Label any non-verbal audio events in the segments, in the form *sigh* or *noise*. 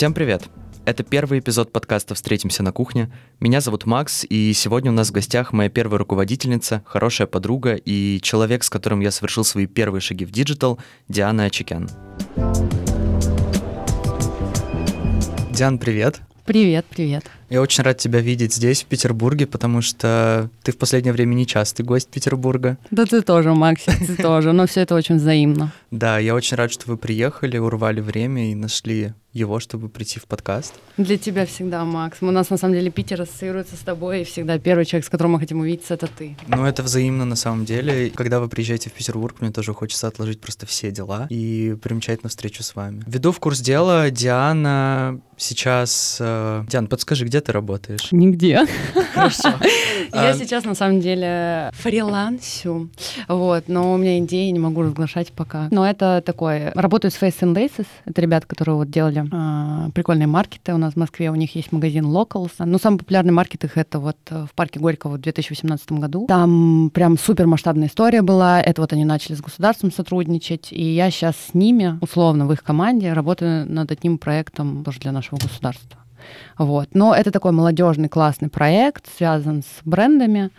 Всем привет! Это первый эпизод подкаста «Встретимся на кухне». Меня зовут Макс, и сегодня у нас в гостях моя первая руководительница, хорошая подруга и человек, с которым я совершил свои первые шаги в digital, Диана Ачикян. Диан, привет! Привет, привет. Я очень рад тебя видеть здесь, в Петербурге, потому что ты в последнее время не частый гость Петербурга. Да ты тоже, Макс, ты *laughs* тоже, но все это очень взаимно. Да, я очень рад, что вы приехали, урвали время и нашли его, чтобы прийти в подкаст. Для тебя всегда, Макс. У нас на самом деле Питер ассоциируется с тобой, и всегда первый человек, с которым мы хотим увидеться, это ты. Ну, это взаимно на самом деле. Когда вы приезжаете в Петербург, мне тоже хочется отложить просто все дела и примчать на встречу с вами. Веду в курс дела Диана сейчас... Э, Диан, подскажи, где ты работаешь? Нигде. *laughs* Хорошо. Я А, сейчас на самом деле фрилансю, вот, но у меня идеи не могу разглашать пока. Но это такое. Работаю с Face and Laces. Это ребята, которые вот делали а, прикольные маркеты у нас в Москве. У них есть магазин Locals. Но самый популярный маркет их это вот э, в парке Горького в 2018 году. Там прям супер масштабная история была. Это вот они начали с государством сотрудничать. И я сейчас с ними, условно, в их команде, работаю над одним проектом тоже для нашего государства. Вот. Но это такой молодежный классный проект, связан с брендами,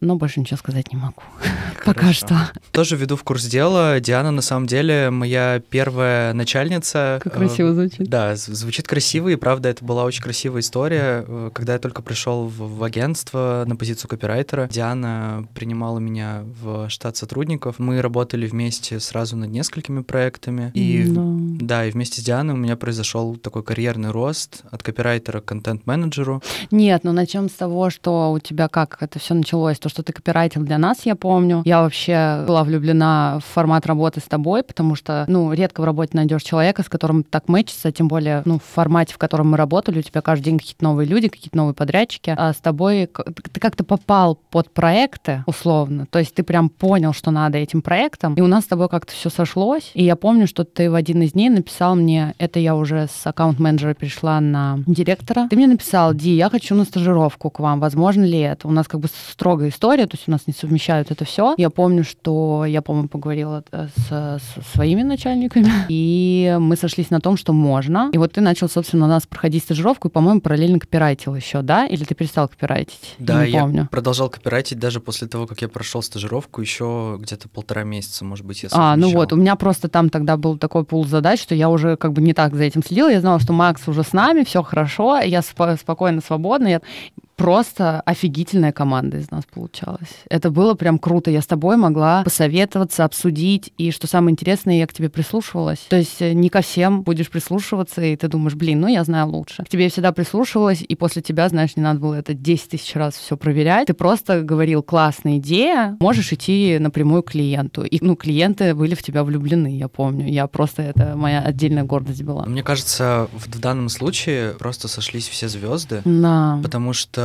но больше ничего сказать не могу. *laughs* Пока Хорошо. что. Тоже веду в курс дела. Диана, на самом деле, моя первая начальница. Как Э, красиво звучит. Да, звучит красиво, и правда, это была очень красивая история. Э, Когда я только пришел в, в агентство на позицию копирайтера, Диана принимала меня в штат сотрудников. Мы работали вместе сразу над несколькими проектами. И Да. Да, и вместе с Дианой у меня произошел такой карьерный рост от копирайтера к контент-менеджеру. Нет, ну начнем с того, что у тебя как это все началось, то, что ты копирайтер для нас, я помню. Я вообще была влюблена в формат работы с тобой, потому что, ну, редко в работе найдешь человека, с которым так мэчится, тем более, ну, в формате, в котором мы работали, у тебя каждый день какие-то новые люди, какие-то новые подрядчики, а с тобой ты как-то попал под проекты, условно, то есть ты прям понял, что надо этим проектом, и у нас с тобой как-то все сошлось, и я помню, что ты в один из дней написал мне, это я уже с аккаунт-менеджера перешла на директора, ты мне написал, Ди, я хочу на стажировку к вам, возможно ли это? У нас как бы строгая история, то есть у нас не совмещают это все. Я помню, что я, по-моему, поговорила э, с, со своими начальниками, *laughs* и мы сошлись на том, что можно. И вот ты начал, собственно, у нас проходить стажировку, и, по-моему, параллельно копирайтил еще, да? Или ты перестал копирайтить? Да, я я помню. продолжал копирайтить даже после того, как я прошел стажировку, еще где-то полтора месяца, может быть, я А, ну совмещал. вот, у меня просто там тогда был такой пул задач, что я уже как бы не так за этим следила. Я знала, что Макс уже с нами, все хорошо, я спо- спокойно, свободно. Я... Просто офигительная команда из нас получалась. Это было прям круто. Я с тобой могла посоветоваться, обсудить. И что самое интересное, я к тебе прислушивалась. То есть э, не ко всем будешь прислушиваться, и ты думаешь, блин, ну я знаю лучше. К тебе я всегда прислушивалась, и после тебя, знаешь, не надо было это 10 тысяч раз все проверять. Ты просто говорил, классная идея, можешь идти напрямую к клиенту. И, ну, клиенты были в тебя влюблены, я помню. Я просто, это моя отдельная гордость была. Мне кажется, в, в данном случае просто сошлись все звезды. Да. Потому что,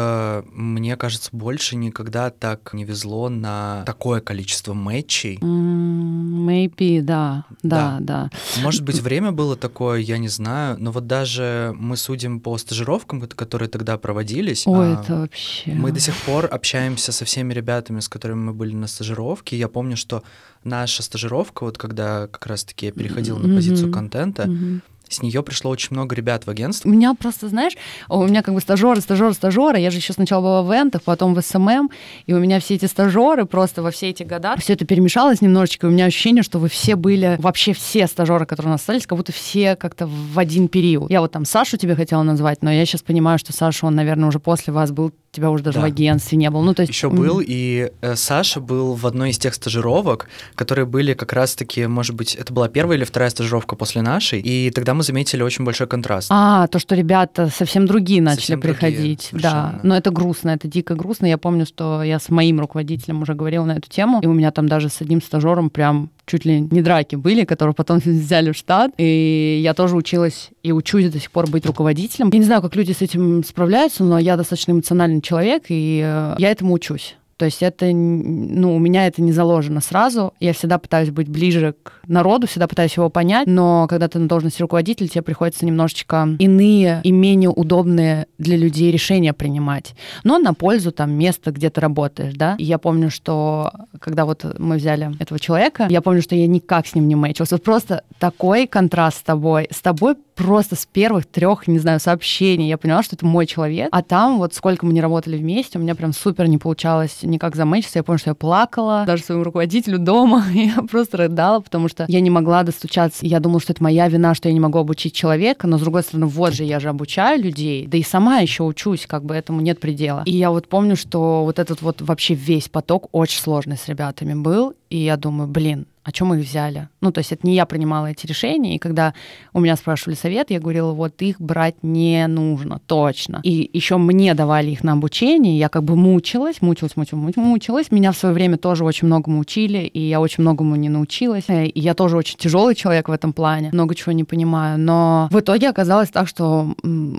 мне кажется, больше никогда так не везло на такое количество матчей. Maybe, да, да, да. Может быть, время было такое, я не знаю, но вот даже мы судим по стажировкам, ко- которые тогда проводились. Ой, а, это вообще... Мы до сих пор общаемся со всеми ребятами, с которыми мы были на стажировке. Я помню, что наша стажировка, вот когда как раз-таки я переходил на позицию контента, Мгм. С нее пришло очень много ребят в агентство. У меня просто, знаешь, у меня как бы стажеры, стажеры, стажеры. Я же еще сначала была в ивентах, потом в SMM, и у меня все эти стажеры просто во все эти года, все это перемешалось немножечко, и у меня ощущение, что вы все были, вообще все стажеры, которые у нас остались, как будто все как-то в один период. Я вот там Сашу тебе хотела назвать, но я сейчас понимаю, что Саша, он, наверное, уже после вас был, тебя уже даже Да. в агентстве не был. Ну, то есть... Еще был, и э, Саша был в одной из тех стажировок, которые были как раз-таки, может быть, это была первая или вторая стажировка после нашей, и тогда мы заметили очень большой контраст. А, то, что ребята совсем другие начали Совсем другие, приходить. да. совершенно. Но это грустно, это дико грустно. Я помню, что я с моим руководителем уже говорила на эту тему, и у меня там даже с одним стажером прям чуть ли не драки были, которые потом *laughs* взяли в штат. И я тоже училась и учусь до сих пор быть руководителем. Я не знаю, как люди с этим справляются, но я достаточно эмоциональный человек, и э, я этому учусь. То есть это, ну, у меня это не заложено сразу. Я всегда пытаюсь быть ближе к народу, всегда пытаюсь его понять, но когда ты на должности руководителя, тебе приходится немножечко иные и менее удобные для людей решения принимать. Но на пользу там места, где ты работаешь, да. И я помню, что когда вот мы взяли этого человека, я помню, что я никак с ним не мэчилась. Вот просто такой контраст с тобой. С тобой просто с первых трех, не знаю, сообщений я поняла, что это мой человек. А там вот сколько мы не работали вместе, у меня прям супер не получалось никак замечиться. Я помню, что я плакала даже своему руководителю дома. *laughs* я просто рыдала, потому что я не могла достучаться. Я думала, что это моя вина, что я не могу обучить человека, но с другой стороны, вот же я же обучаю людей, да и сама еще учусь, как бы этому нет предела. И я вот помню, что вот этот вот вообще весь поток очень сложный с ребятами был, и я думаю, блин, о чем мы их взяли. Ну, то есть это не я принимала эти решения, и когда у меня спрашивали совет, я говорила, вот их брать не нужно, точно. И еще мне давали их на обучение, я как бы мучилась, мучилась, мучилась, мучилась. Меня в свое время тоже очень многому учили, и я очень многому не научилась. Э, и я тоже очень тяжелый человек в этом плане, много чего не понимаю. Но в итоге оказалось так, что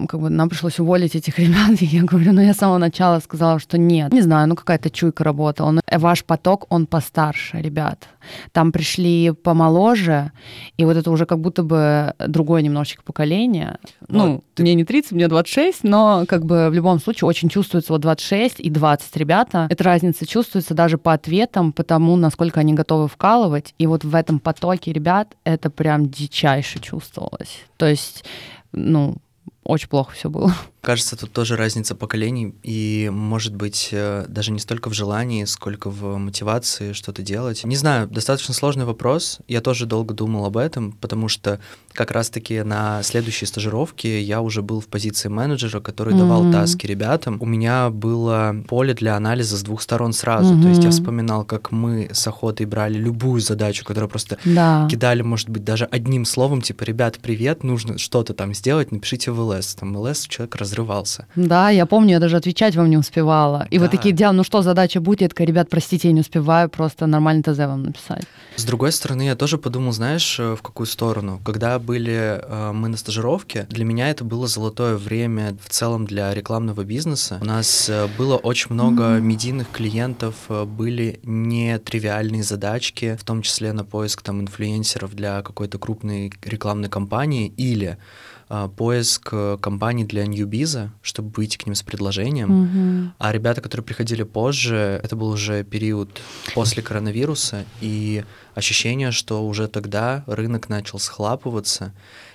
как бы нам пришлось уволить этих ребят, *laughs* и я говорю, ну я с самого начала сказала, что нет. Не знаю, ну какая-то чуйка работала. Но ваш поток, он постарше, ребят. Там пришли помоложе, и вот это уже как будто бы другое немножечко поколение. Вот, ну, ты... мне не 30, мне 26, но как бы в любом случае очень чувствуется вот 26 и 20 ребята. Эта разница чувствуется даже по ответам, по тому, насколько они готовы вкалывать. И вот в этом потоке ребят это прям дичайше чувствовалось. То есть, ну, очень плохо все было. Кажется, тут тоже разница поколений, и, может быть, э, даже не столько в желании, сколько в мотивации что-то делать. Не знаю, достаточно сложный вопрос. Я тоже долго думал об этом, потому что как раз-таки на следующей стажировке я уже был в позиции менеджера, который mm-hmm. давал таски ребятам. У меня было поле для анализа с двух сторон сразу. Mm-hmm. То есть я вспоминал, как мы с охотой брали любую задачу, которую просто да. кидали, может быть, даже одним словом, типа, ребят, привет, нужно что-то там сделать, напишите в ЛС. Там ЛС человек разрывался. Да, я помню, я даже отвечать вам не успевала. И да. вы такие, Диан, ну что, задача будет? Я такая, ребят, простите, я не успеваю просто нормально ТЗ вам написать. С другой стороны, я тоже подумал, знаешь, э, в какую сторону? Когда были э, мы на стажировке, для меня это было золотое время в целом для рекламного бизнеса. У нас э, было очень много mm-hmm. медийных клиентов, э, были нетривиальные задачки, в том числе на поиск там инфлюенсеров для какой-то крупной рекламной кампании или поиск э, компаний для Ньюбиза, чтобы выйти к ним с предложением. Mm-hmm. А ребята, которые приходили позже, это был уже период после коронавируса, и ощущение, что уже тогда рынок начал схлапываться,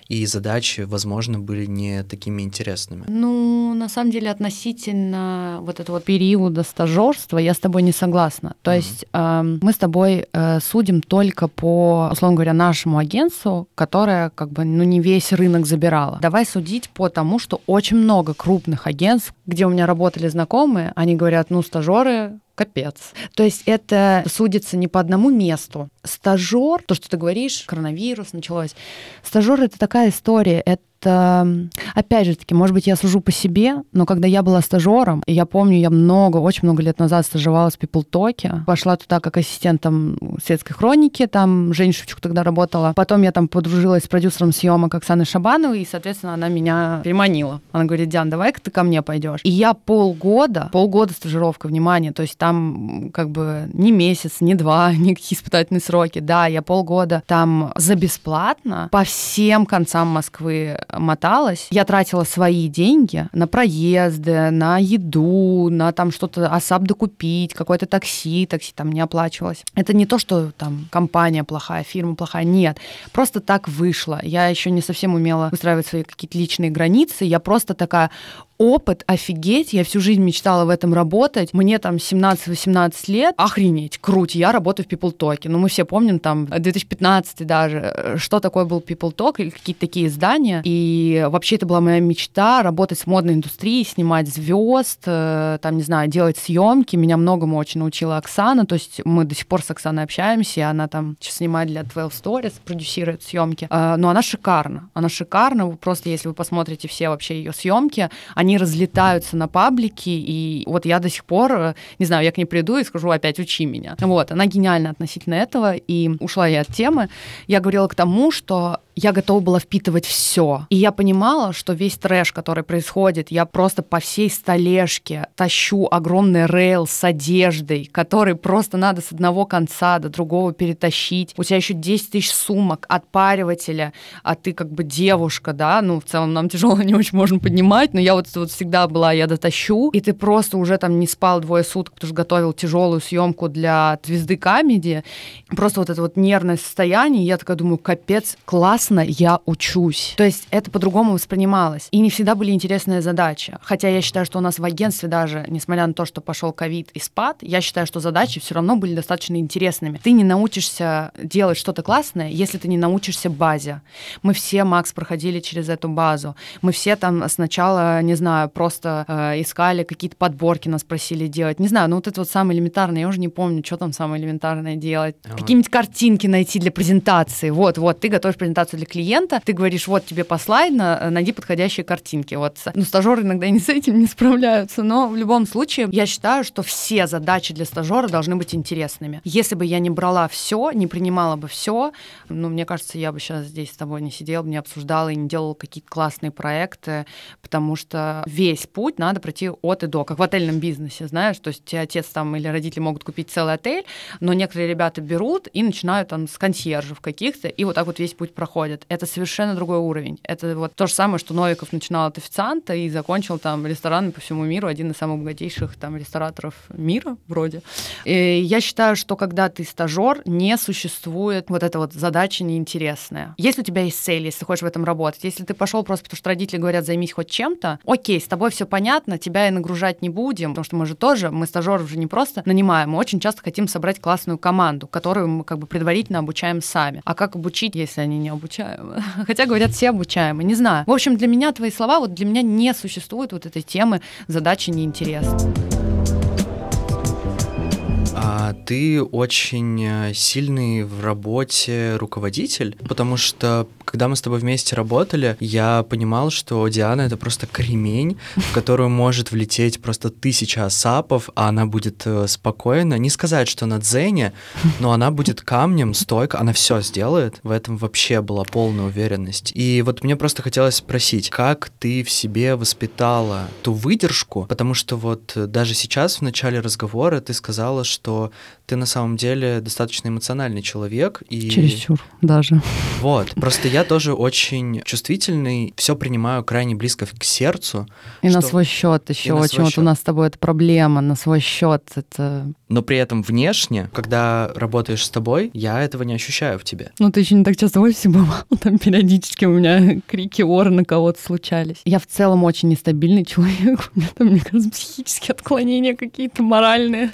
и задачи, возможно, были не такими интересными. Ну, на самом деле, относительно вот этого периода стажерства я с тобой не согласна. То mm-hmm. есть э, мы с тобой э, судим только по, условно говоря, нашему агентству, которое как бы ну не весь рынок забирало. Давай судить по тому, что очень много крупных агентств, где у меня работали знакомые, они говорят, ну, стажеры капец. То есть это судится не по одному месту. Стажер, то, что ты говоришь, коронавирус началось. Стажер это такая история. Это опять же таки, может быть, я сужу по себе, но когда я была стажером, я помню, я много, очень много лет назад стажировалась в PeopleTalk, пошла туда как ассистентом светской хроники, там Женя Шевчук тогда работала. Потом я там подружилась с продюсером съемок Оксаной Шабановой, и, соответственно, она меня переманила. Она говорит, Диан, давай-ка ты ко мне пойдешь. И я полгода, полгода стажировка, внимание, то есть там как бы не месяц, не два, *laughs* никакие испытательные сроки. Да, я полгода там за бесплатно по всем концам Москвы моталась, я тратила свои деньги на проезды, на еду, на там что-то асап докупить, какое-то такси, такси там не оплачивалось. Это не то, что там компания плохая, фирма плохая, нет. Просто так вышло. Я еще не совсем умела выстраивать свои какие-то личные границы. Я просто такая, опыт, офигеть, я всю жизнь мечтала в этом работать. Мне там 17-18 лет, охренеть, круть, я работаю в People Talk. Ну, мы все помним там 2015 даже, что такое был People Talk или какие-то такие издания. И вообще это была моя мечта, работать в модной индустрии, снимать звезд, э, там, не знаю, делать съемки. Меня многому очень научила Оксана, то есть мы до сих пор с Оксаной общаемся, и она там сейчас снимает для 12 Stories, продюсирует съемки. Э, но она шикарна, она шикарна, просто если вы посмотрите все вообще ее съемки, они разлетаются на паблике, и вот я до сих пор, э, не знаю, я к ней приду и скажу, опять учи меня. Вот, она гениальна относительно этого, и ушла я от темы. Я говорила к тому, что я готова была впитывать все. И я понимала, что весь трэш, который происходит, я просто по всей столешке тащу огромный рейл с одеждой, который просто надо с одного конца до другого перетащить. У тебя еще 10 тысяч сумок, отпаривателя, а ты как бы девушка, да, ну, в целом нам тяжело *laughs* не очень можно поднимать, но я вот, вот всегда была, я дотащу, и ты просто уже там не спал двое суток, потому что готовил тяжелую съемку для звезды камеди, просто вот это вот нервное состояние, я такая думаю, капец, классно, я учусь. То есть это по-другому воспринималось. И не всегда были интересные задачи. Хотя я считаю, что у нас в агентстве даже, несмотря на то, что пошел ковид и спад, я считаю, что задачи все равно были достаточно интересными. Ты не научишься делать что-то классное, если ты не научишься базе. Мы все, Макс, проходили через эту базу. Мы все там сначала, не знаю, просто э, искали какие-то подборки, нас просили делать. Не знаю, ну вот это вот самое элементарное, я уже не помню, что там самое элементарное делать. Ага. Какие-нибудь картинки найти для презентации. Вот, вот, ты готовишь презентацию для клиента, ты говоришь, вот тебе послайдно, найди подходящие картинки. Вот, ну, стажеры иногда не с этим не справляются, но в любом случае я считаю, что все задачи для стажера должны быть интересными. Если бы я не брала все, не принимала бы все, ну, мне кажется, я бы сейчас здесь с тобой не сидела, не обсуждала и не делала какие-то классные проекты, потому что весь путь надо пройти от и до, как в отельном бизнесе, знаешь, то есть отец там или родители могут купить целый отель, но некоторые ребята берут и начинают там с консьержев каких-то, и вот так вот весь путь проходят. Это совершенно другой уровень. Это вот то же самое, что Новиков начинал от официанта и закончил там рестораны по всему миру, один из самых богатейших там рестораторов мира вроде. И я считаю, что когда ты стажер, не существует вот эта вот задача неинтересная. Если у тебя есть цель, если ты хочешь в этом работать, если ты пошел просто потому, что родители говорят, займись хоть чем-то, окей, с тобой все понятно, тебя и нагружать не будем, потому что мы же тоже, мы стажеров же не просто нанимаем, мы очень часто хотим собрать классную команду, которую мы как бы предварительно обучаем сами. А как обучить, если они не обучаемы? *laughs* Хотя говорят, все обучаемы, не знаю. В общем, для меня твои слова, вот для меня не существует вот этой темы задачи неинтересны. А ты очень э, сильный в работе руководитель, потому что когда мы с тобой вместе работали, я понимал, что Диана это просто кремень, в которую может влететь просто тысяча асапов, а она будет э, спокойно. Не сказать, что на дзене, но она будет камнем, стойко, она все сделает. В этом вообще была полная уверенность. И вот мне просто хотелось спросить, как ты в себе воспитала ту выдержку, потому что вот даже сейчас в начале разговора ты сказала, что что ты на самом деле достаточно эмоциональный человек. И... Чересчур даже. Вот. Просто я тоже очень чувствительный, все принимаю крайне близко к сердцу. И что... на свой счет еще очень. Вот у нас с тобой это проблема, на свой счет это. Но при этом внешне, когда работаешь с тобой, я этого не ощущаю в тебе. Ну, ты еще не так часто в офисе бывал. *laughs* Там периодически у меня *laughs* крики ора на кого-то случались. Я в целом очень нестабильный *laughs* человек. У меня там, мне кажется, психические отклонения какие-то моральные.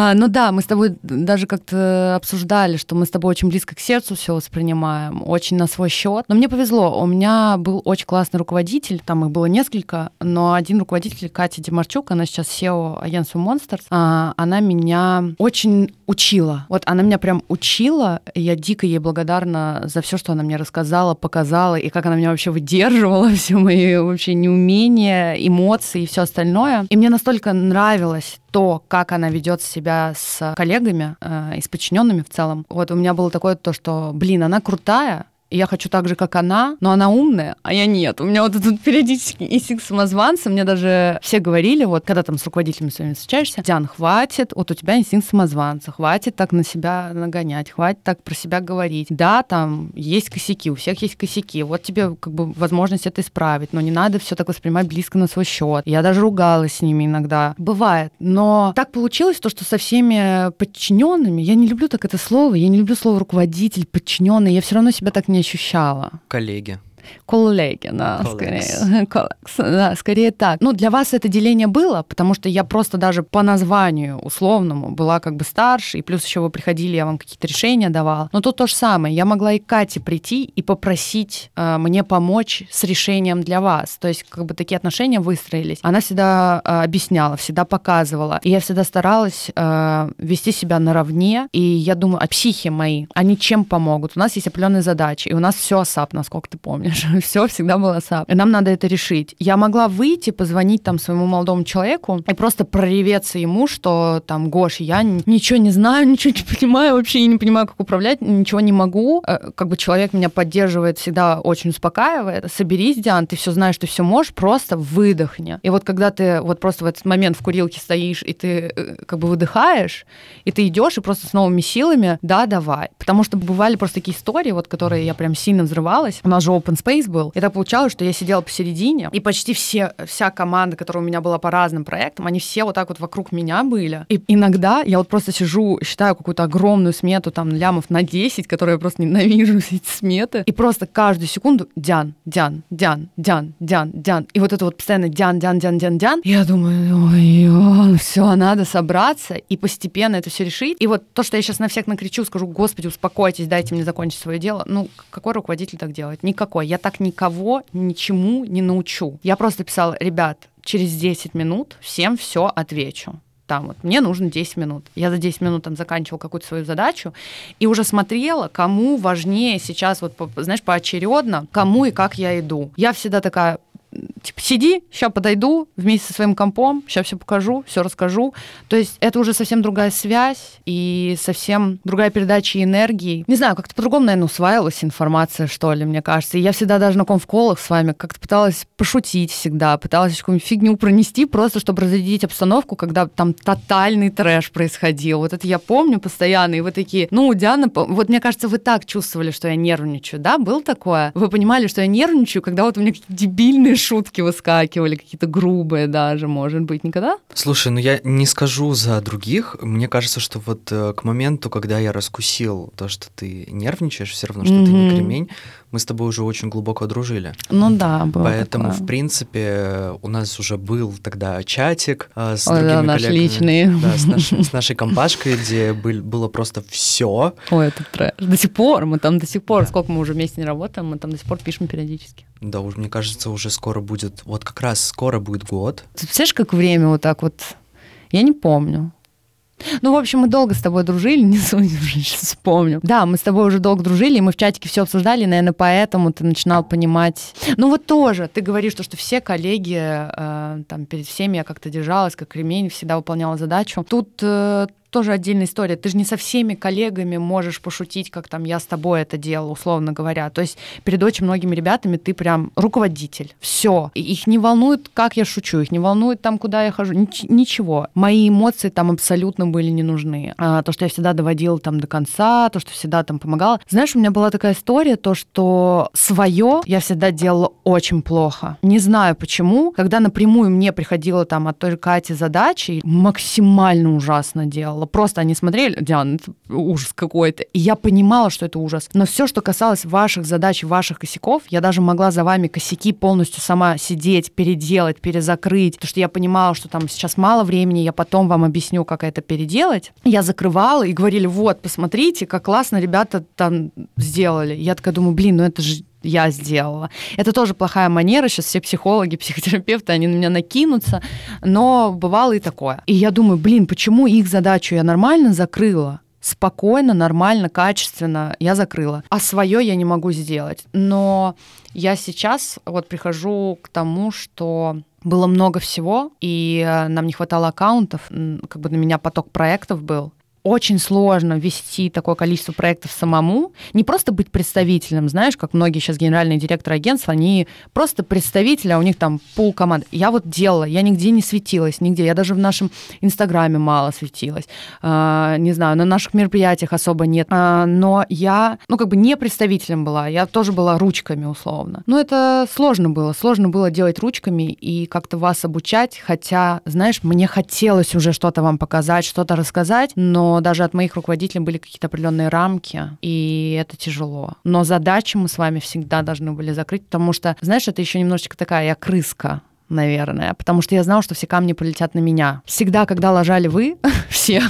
А, ну да, мы с тобой даже как-то обсуждали, что мы с тобой очень близко к сердцу все воспринимаем, очень на свой счет. Но мне повезло, у меня был очень классный руководитель, там их было несколько, но один руководитель, Катя Демарчук, она сейчас SEO агентства Monsters, а, она меня очень учила. Вот она меня прям учила, и я дико ей благодарна за все, что она мне рассказала, показала, и как она меня вообще выдерживала, *laughs* все мои вообще неумения, эмоции и все остальное. И мне настолько нравилось то, как она ведет себя с коллегами э, и с подчиненными в целом. Вот у меня было такое то, что, блин, она крутая, я хочу так же, как она, но она умная, а я нет. У меня вот этот периодически инстинкт самозванца, мне даже все говорили, вот когда там с руководителями своими встречаешься, Диан, хватит, вот у тебя инстинкт самозванца, хватит так на себя нагонять, хватит так про себя говорить. Да, там есть косяки, у всех есть косяки, вот тебе как бы возможность это исправить, но не надо все так воспринимать близко на свой счет. Я даже ругалась с ними иногда. Бывает. Но так получилось то, что со всеми подчиненными, я не люблю так это слово, я не люблю слово руководитель, подчиненный, я все равно себя так не не ощущала. Коллеги коллеги, да, скорее. Colleagues, да, скорее так. Ну, для вас это деление было, потому что я просто даже по названию условному была как бы старше, и плюс еще вы приходили, я вам какие-то решения давала. Но тут то же самое. Я могла и Кате прийти и попросить э, мне помочь с решением для вас. То есть как бы такие отношения выстроились. Она всегда э, объясняла, всегда показывала. И я всегда старалась э, вести себя наравне. И я думаю, а психи мои, они чем помогут? У нас есть определенные задачи, и у нас все ASAP, насколько ты помнишь Саша, *laughs* все всегда было ASAP. И нам надо это решить. Я могла выйти, позвонить там своему молодому человеку и просто прореветься ему, что там, Гош, я ничего не знаю, *laughs* ничего не понимаю, вообще не понимаю, как управлять, ничего не могу. Э, как бы человек меня поддерживает, всегда очень успокаивает. Соберись, Диан, ты все знаешь, ты все можешь, просто выдохни. И вот когда ты вот просто в этот момент в курилке стоишь, и ты э, как бы выдыхаешь, и ты идешь и просто с новыми силами, да, давай. Потому что бывали просто такие истории, вот которые я прям сильно взрывалась. У нас же open space был. И так получалось, что я сидела посередине, и почти все, вся команда, которая у меня была по разным проектам, они все вот так вот вокруг меня были. И иногда я вот просто сижу, считаю какую-то огромную смету там лямов на 10, которые я просто ненавижу, *laughs* эти сметы. И просто каждую секунду Диан, Диан, Диан, Диан, Диан, Диан. И вот это вот постоянно Диан, Диан, Диан, Диан, Диан. Я думаю, ой, все, надо собраться и постепенно это все решить. И вот то, что я сейчас на всех накричу, скажу, господи, успокойтесь, дайте мне закончить свое дело. Ну, какой руководитель так делает? Никакой. Я так никого ничему не научу. Я просто писала, ребят, через 10 минут всем все отвечу там вот, мне нужно 10 минут. Я за 10 минут там заканчивала какую-то свою задачу и уже смотрела, кому важнее сейчас, вот, знаешь, поочередно, кому и как я иду. Я всегда такая, типа, сиди, сейчас подойду вместе со своим компом, сейчас все покажу, все расскажу. То есть это уже совсем другая связь и совсем другая передача энергии. Не знаю, как-то по-другому, наверное, усваивалась информация, что ли, мне кажется. И я всегда даже на конфколах с вами как-то пыталась пошутить всегда, пыталась какую-нибудь фигню пронести, просто чтобы разрядить обстановку, когда там тотальный трэш происходил. Вот это я помню постоянно, и вы такие, ну, Диана, вот мне кажется, вы так чувствовали, что я нервничаю, да? Был такое? Вы понимали, что я нервничаю, когда вот у меня какие-то дебильные шутки выскакивали, какие-то грубые даже, может быть, никогда? Слушай, ну я не скажу за других. Мне кажется, что вот э, к моменту, когда я раскусил то, что ты нервничаешь, все равно, что mm-hmm. ты не кремень, мы с тобой уже очень глубоко дружили. Ну да, было Поэтому, такое. в принципе, у нас уже был тогда чатик э, с Ой, другими да, наш коллегами. личный. Да, с, наш, с нашей *laughs* компашкой, где был, было просто все. Ой, это трэш. До сих пор, мы там до сих пор, да. сколько мы уже вместе не работаем, мы там до сих пор пишем периодически. Да, уж мне кажется, уже скоро будет, вот как раз скоро будет год. Ты представляешь, как время вот так вот... Я не помню. Ну, в общем, мы долго с тобой дружили, *laughs* не суть, уже сейчас вспомню. Да, мы с тобой уже долго дружили, и мы в чатике все обсуждали, и, наверное, поэтому ты начинал понимать. Ну, вот тоже, ты говоришь, что, что все коллеги, э, там, перед всеми я как-то держалась, как ремень, всегда выполняла задачу. Тут э, тоже отдельная история. Ты же не со всеми коллегами можешь пошутить, как там я с тобой это делал, условно говоря. То есть перед очень многими ребятами ты прям руководитель. Все. Их не волнует, как я шучу, их не волнует там, куда я хожу. Нич- ничего. Мои эмоции там абсолютно были не нужны. А, то, что я всегда доводила там до конца, то, что всегда там помогала. Знаешь, у меня была такая история, то, что свое я всегда делала очень плохо. Не знаю почему. Когда напрямую мне приходила там от той Кати задачи, максимально ужасно делала делала. Просто они смотрели, Диана, ужас какой-то. И я понимала, что это ужас. Но все, что касалось ваших задач, ваших косяков, я даже могла за вами косяки полностью сама сидеть, переделать, перезакрыть. Потому что я понимала, что там сейчас мало времени, я потом вам объясню, как это переделать. Я закрывала и говорили, вот, посмотрите, как классно ребята там сделали. Я такая думаю, блин, ну это же я сделала. Это тоже плохая манера. Сейчас все психологи, *laughs* психотерапевты, они на меня накинутся. Но бывало и такое. И я думаю, блин, почему их задачу я нормально закрыла? спокойно, нормально, качественно я закрыла. А свое я не могу сделать. Но я сейчас вот прихожу к тому, что было много всего, и э, нам не хватало аккаунтов, как бы на меня поток проектов был, очень сложно вести такое количество проектов самому. Не просто быть представителем, знаешь, как многие сейчас генеральные директоры агентства, они просто представители, а у них там пул команд. Я вот делала, я нигде не светилась, нигде. Я даже в нашем инстаграме мало светилась. А, не знаю, на наших мероприятиях особо нет. А, но я, ну, как бы не представителем была. Я тоже была ручками, условно. Но это сложно было. Сложно было делать ручками и как-то вас обучать. Хотя, знаешь, мне хотелось уже что-то вам показать, что-то рассказать, но даже от моих руководителей были какие-то определенные рамки, и это тяжело. Но задачи мы с вами всегда должны были закрыть, потому что, знаешь, это еще немножечко такая, я крыска, наверное, потому что я знала, что все камни полетят на меня. Всегда, когда ложали вы, *laughs* все,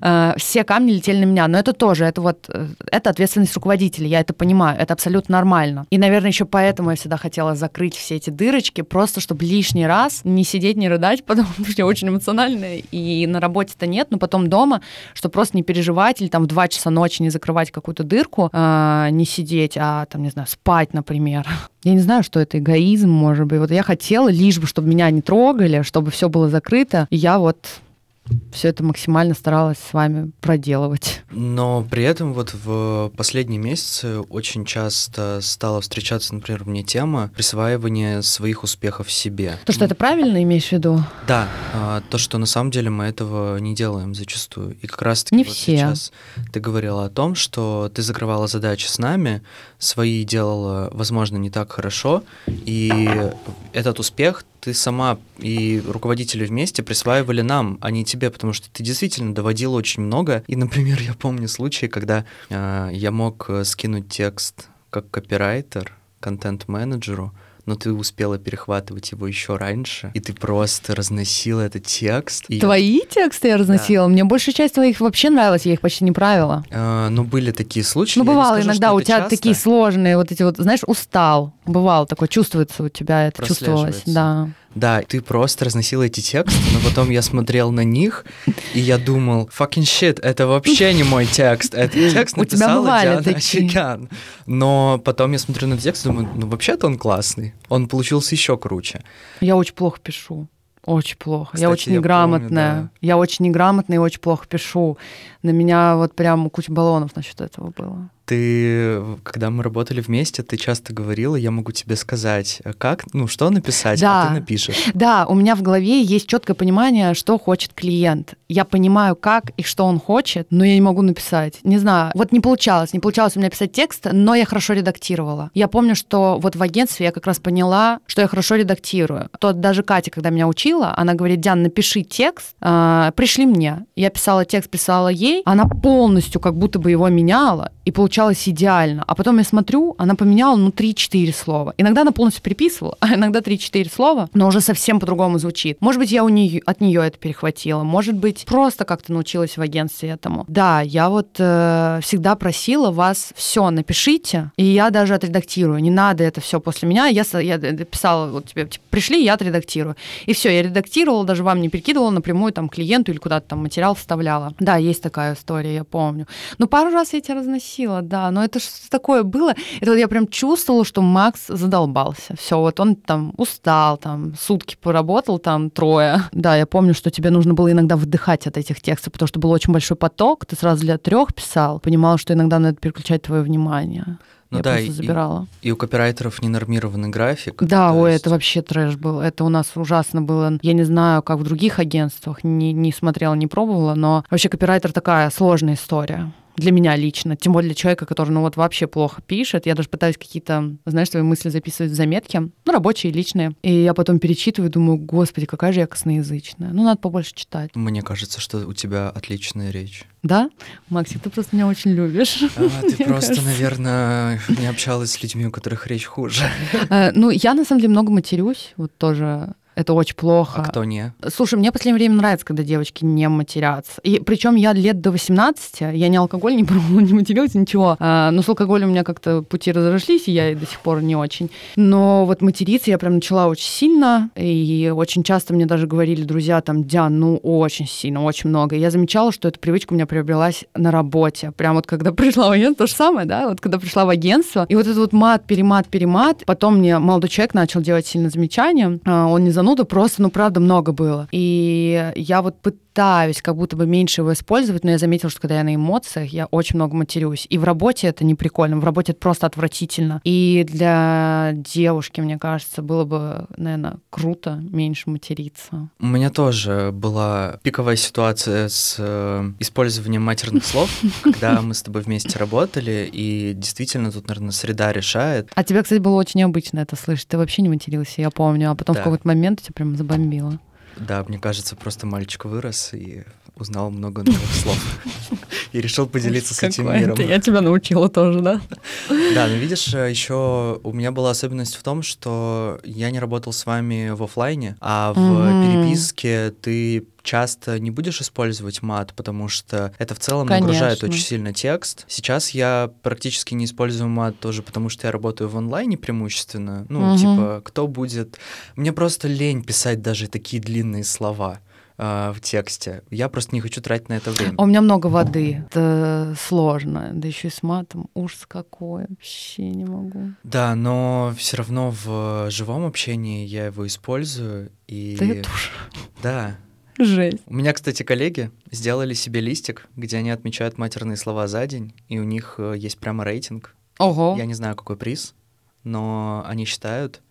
э, все камни летели на меня. Но это тоже, это вот, э, это ответственность руководителя, я это понимаю, это абсолютно нормально. И, наверное, еще поэтому я всегда хотела закрыть все эти дырочки, просто чтобы лишний раз не сидеть, не рыдать, *laughs* потому что я очень эмоциональная, и на работе-то нет, но потом дома, чтобы просто не переживать или там в 2 часа ночи не закрывать какую-то дырку, э, не сидеть, а там, не знаю, спать, например. Я не знаю, что это эгоизм, может быть. Вот я хотела лишь бы, чтобы меня не трогали, чтобы все было закрыто. И я вот все это максимально старалась с вами проделывать. Но при этом вот в последние месяцы очень часто стала встречаться, например, мне тема присваивания своих успехов себе. То, что это правильно, имеешь в виду? Да, а, то, что на самом деле мы этого не делаем зачастую. И как раз-таки не вот все. сейчас ты говорила о том, что ты закрывала задачи с нами, свои делала, возможно, не так хорошо, и этот успех ты сама и руководители вместе присваивали нам, а не тебе, потому что ты действительно доводила очень много. И, например, я помню случай, когда э, я мог скинуть текст как копирайтер контент-менеджеру, но ты успела перехватывать его еще раньше, и ты просто разносила этот текст. И... Твои тексты я разносила? Да. Мне большая часть твоих вообще нравилась, я их почти не правила. А, ну, были такие случаи. Ну, бывало скажу, иногда у тебя часто. такие сложные, вот эти вот, знаешь, устал. Бывало такое, чувствуется у тебя, это чувствовалось. Да. Да, ты просто разносила эти тексты, но потом я смотрел на них, и я думал, fucking shit, это вообще не мой текст. Этот текст написала Диана Очекян. Но потом я смотрю на этот текст и думаю, ну вообще-то он классный. Он получился еще круче. Я очень плохо пишу. Очень плохо. Кстати, я очень неграмотная. Я, помню, да. я очень неграмотная и очень плохо пишу. На меня вот прям куча баллонов насчет этого было ты, когда мы работали вместе, ты часто говорила, я могу тебе сказать, как, ну, что написать, да. а ты напишешь. *laughs* Да, у меня в голове есть четкое понимание, что хочет клиент. Я понимаю, как и что он хочет, но я не могу написать. Не знаю, вот не получалось, не получалось у меня писать текст, но я хорошо редактировала. Я помню, что вот в агентстве я как раз поняла, что я хорошо редактирую. То даже Катя, когда меня учила, она говорит, Диан, напиши текст, э, пришли мне. Я писала текст, писала ей, она полностью как будто бы его меняла, и получалось идеально. А потом я смотрю, она поменяла, ну, 3-4 слова. Иногда она полностью переписывала, *laughs* а иногда 3-4 слова, но уже совсем по-другому звучит. Может быть, я у нее, от нее это перехватила, может быть, просто как-то научилась в агентстве этому. Да, я вот э, всегда просила вас все напишите, и я даже отредактирую. Не надо это все после меня. Я, я писала, вот тебе типа, пришли, я отредактирую. И все, я редактировала, даже вам не перекидывала напрямую там клиенту или куда-то там материал вставляла. Да, есть такая история, я помню. Но пару раз я тебя разносила да, но это что такое было. Это вот я прям чувствовала, что Макс задолбался. Все, вот он там устал, там сутки поработал, там трое. Да, я помню, что тебе нужно было иногда выдыхать от этих текстов, потому что был очень большой поток, ты сразу для трех писал, понимала, что иногда надо переключать твое внимание. Ну я да, просто забирала. И, и у копирайтеров ненормированный график. Да, ой, есть... это вообще трэш был. Это у нас ужасно было. Я не знаю, как в других агентствах, не, не смотрела, не пробовала, но вообще копирайтер такая сложная история для меня лично, тем более для человека, который, ну вот вообще плохо пишет. Я даже пытаюсь какие-то, знаешь, свои мысли записывать в заметки, ну, рабочие, личные. И я потом перечитываю, думаю, господи, какая же я косноязычная. Ну, надо побольше читать. Мне кажется, что у тебя отличная речь. Да? Максик, ты просто меня очень любишь. А, ты *laughs* просто, кажется. наверное, не общалась с людьми, у которых речь хуже. А, ну, я на самом деле много матерюсь, вот тоже это очень плохо. А кто не? Слушай, мне в последнее время нравится, когда девочки не матерятся. И причем я лет до 18, я не алкоголь не *laughs* пробовала, не материлась, ничего. А, но с алкоголем у меня как-то пути разошлись, и я до сих пор не очень. Но вот материться я прям начала очень сильно, и очень часто мне даже говорили друзья там, Диан, ну очень сильно, очень много. И я замечала, что эта привычка у меня приобрелась на работе. Прям вот когда *laughs* пришла в агентство, то же самое, да, вот когда пришла в агентство, и вот этот вот мат, перемат, перемат, потом мне молодой человек начал делать сильно замечания, а, он не заносил зануда просто, ну, правда, много было. И я вот пытаюсь как будто бы меньше его использовать, но я заметила, что когда я на эмоциях, я очень много матерюсь. И в работе это не прикольно, в работе это просто отвратительно. И для девушки, мне кажется, было бы, наверное, круто меньше материться. У меня тоже была пиковая ситуация с э, использованием матерных слов, когда мы с тобой вместе работали, и действительно тут, наверное, среда решает. А тебе, кстати, было очень необычно это слышать. Ты вообще не матерился, я помню. А потом в какой-то момент тебя прям забомбило. Да, мне кажется, просто мальчик вырос, и узнал много новых слов и решил поделиться с этим миром. Я тебя научила тоже, да? Да, но видишь, еще у меня была особенность в том, что я не работал с вами в оффлайне, а в переписке ты часто не будешь использовать мат, потому что это в целом нагружает Конечно. очень сильно текст. Сейчас я практически не использую мат тоже, потому что я работаю в онлайне преимущественно. Ну, Мгм. типа, кто будет... Мне просто лень писать даже такие длинные слова а, в тексте. Я просто не хочу тратить на это время. А У меня много воды. Это сложно. Да еще и с матом. Ужас какой. Вообще не могу. Да, но все равно в живом общении я его использую. И... Да это уж Да. жесть. У меня, кстати, коллеги сделали себе листик, где они отмечают матерные слова за день, и у них э, есть прямо рейтинг. Ого. Я не знаю, какой приз, но они считают.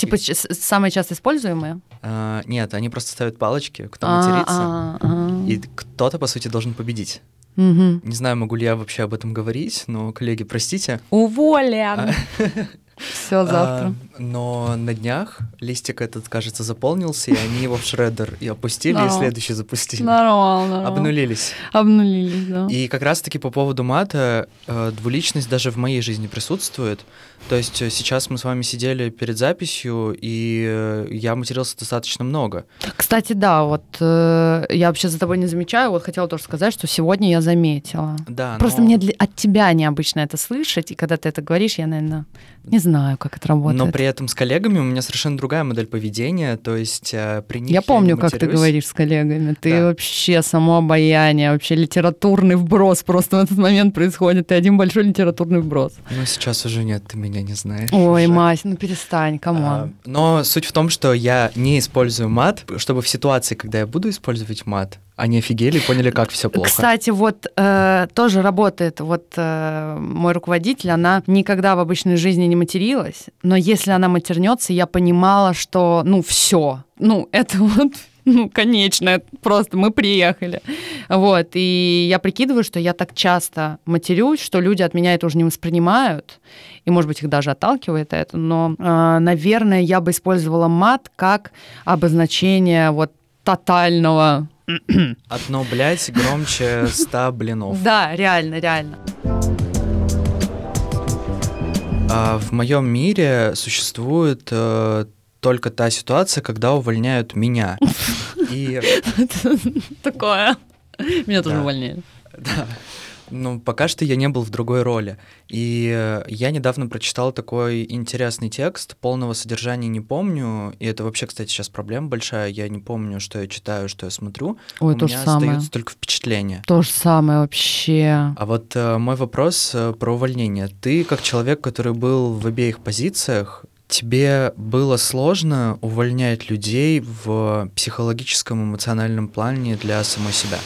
Типа самые часто используемые? А, нет, они просто ставят палочки, кто А, матерится, а, а. и кто-то, по сути, должен победить. Не знаю, могу ли я вообще об этом говорить, но, коллеги, простите. Уволен. *laughs* Все завтра. А, но на днях листик этот, кажется, заполнился, и они его в шреддер и опустили, и следующий запустили. Нормально. нормально. Обнулились. Обнулились, да. И как раз-таки по поводу мата э, двуличность даже в моей жизни присутствует. То есть э, сейчас мы с вами сидели перед записью, и э, я матерился достаточно много. Кстати, да, вот я вообще за тобой не замечаю. Вот хотела тоже сказать, что сегодня я заметила. Да, Просто но- мне для- от тебя необычно это слышать, и когда ты это говоришь, я, наверное, не знаю, как это работает. Но при этом с коллегами у меня совершенно другая модель поведения, то есть э, при них Я помню, не как ты говоришь с коллегами. Ты Да. вообще само обаяние, вообще литературный вброс просто в этот момент происходит. Ты один большой литературный вброс. Ну, сейчас уже нет, ты меня не знаешь. Ой, уже. Мась, ну перестань, А, come on. Но суть в том, что я не использую мат, чтобы в ситуации, когда я буду использовать мат, они офигели поняли, как все плохо. Кстати, вот э, тоже работает, вот э, мой руководитель, она никогда в обычной жизни не материлась, но если она матернется, я понимала, что, ну, все, ну, это *laughs* вот ну, конечно, просто мы приехали. Вот, и я прикидываю, что я так часто матерюсь, что люди от меня это уже не воспринимают, и, может быть, их даже отталкивает это, но, э, наверное, я бы использовала мат как обозначение вот тотального Одно, блядь, громче ста блинов. Да, реально, реально. А в моем мире существует э, только та ситуация, когда увольняют меня. *laughs* И Такое. Меня тоже Да. увольняли. да, ну, пока что я не был в другой роли. И э, я недавно прочитал такой интересный текст, полного содержания не помню. И это вообще, кстати, сейчас проблема большая. Я не помню, что я читаю, что я смотрю. Ой, У то же меня самое. остаются только впечатления. То же самое вообще. А вот э, мой вопрос э, про увольнение. Ты, как человек, который был в обеих позициях, тебе было сложно увольнять людей в психологическом, эмоциональном плане для самой себя?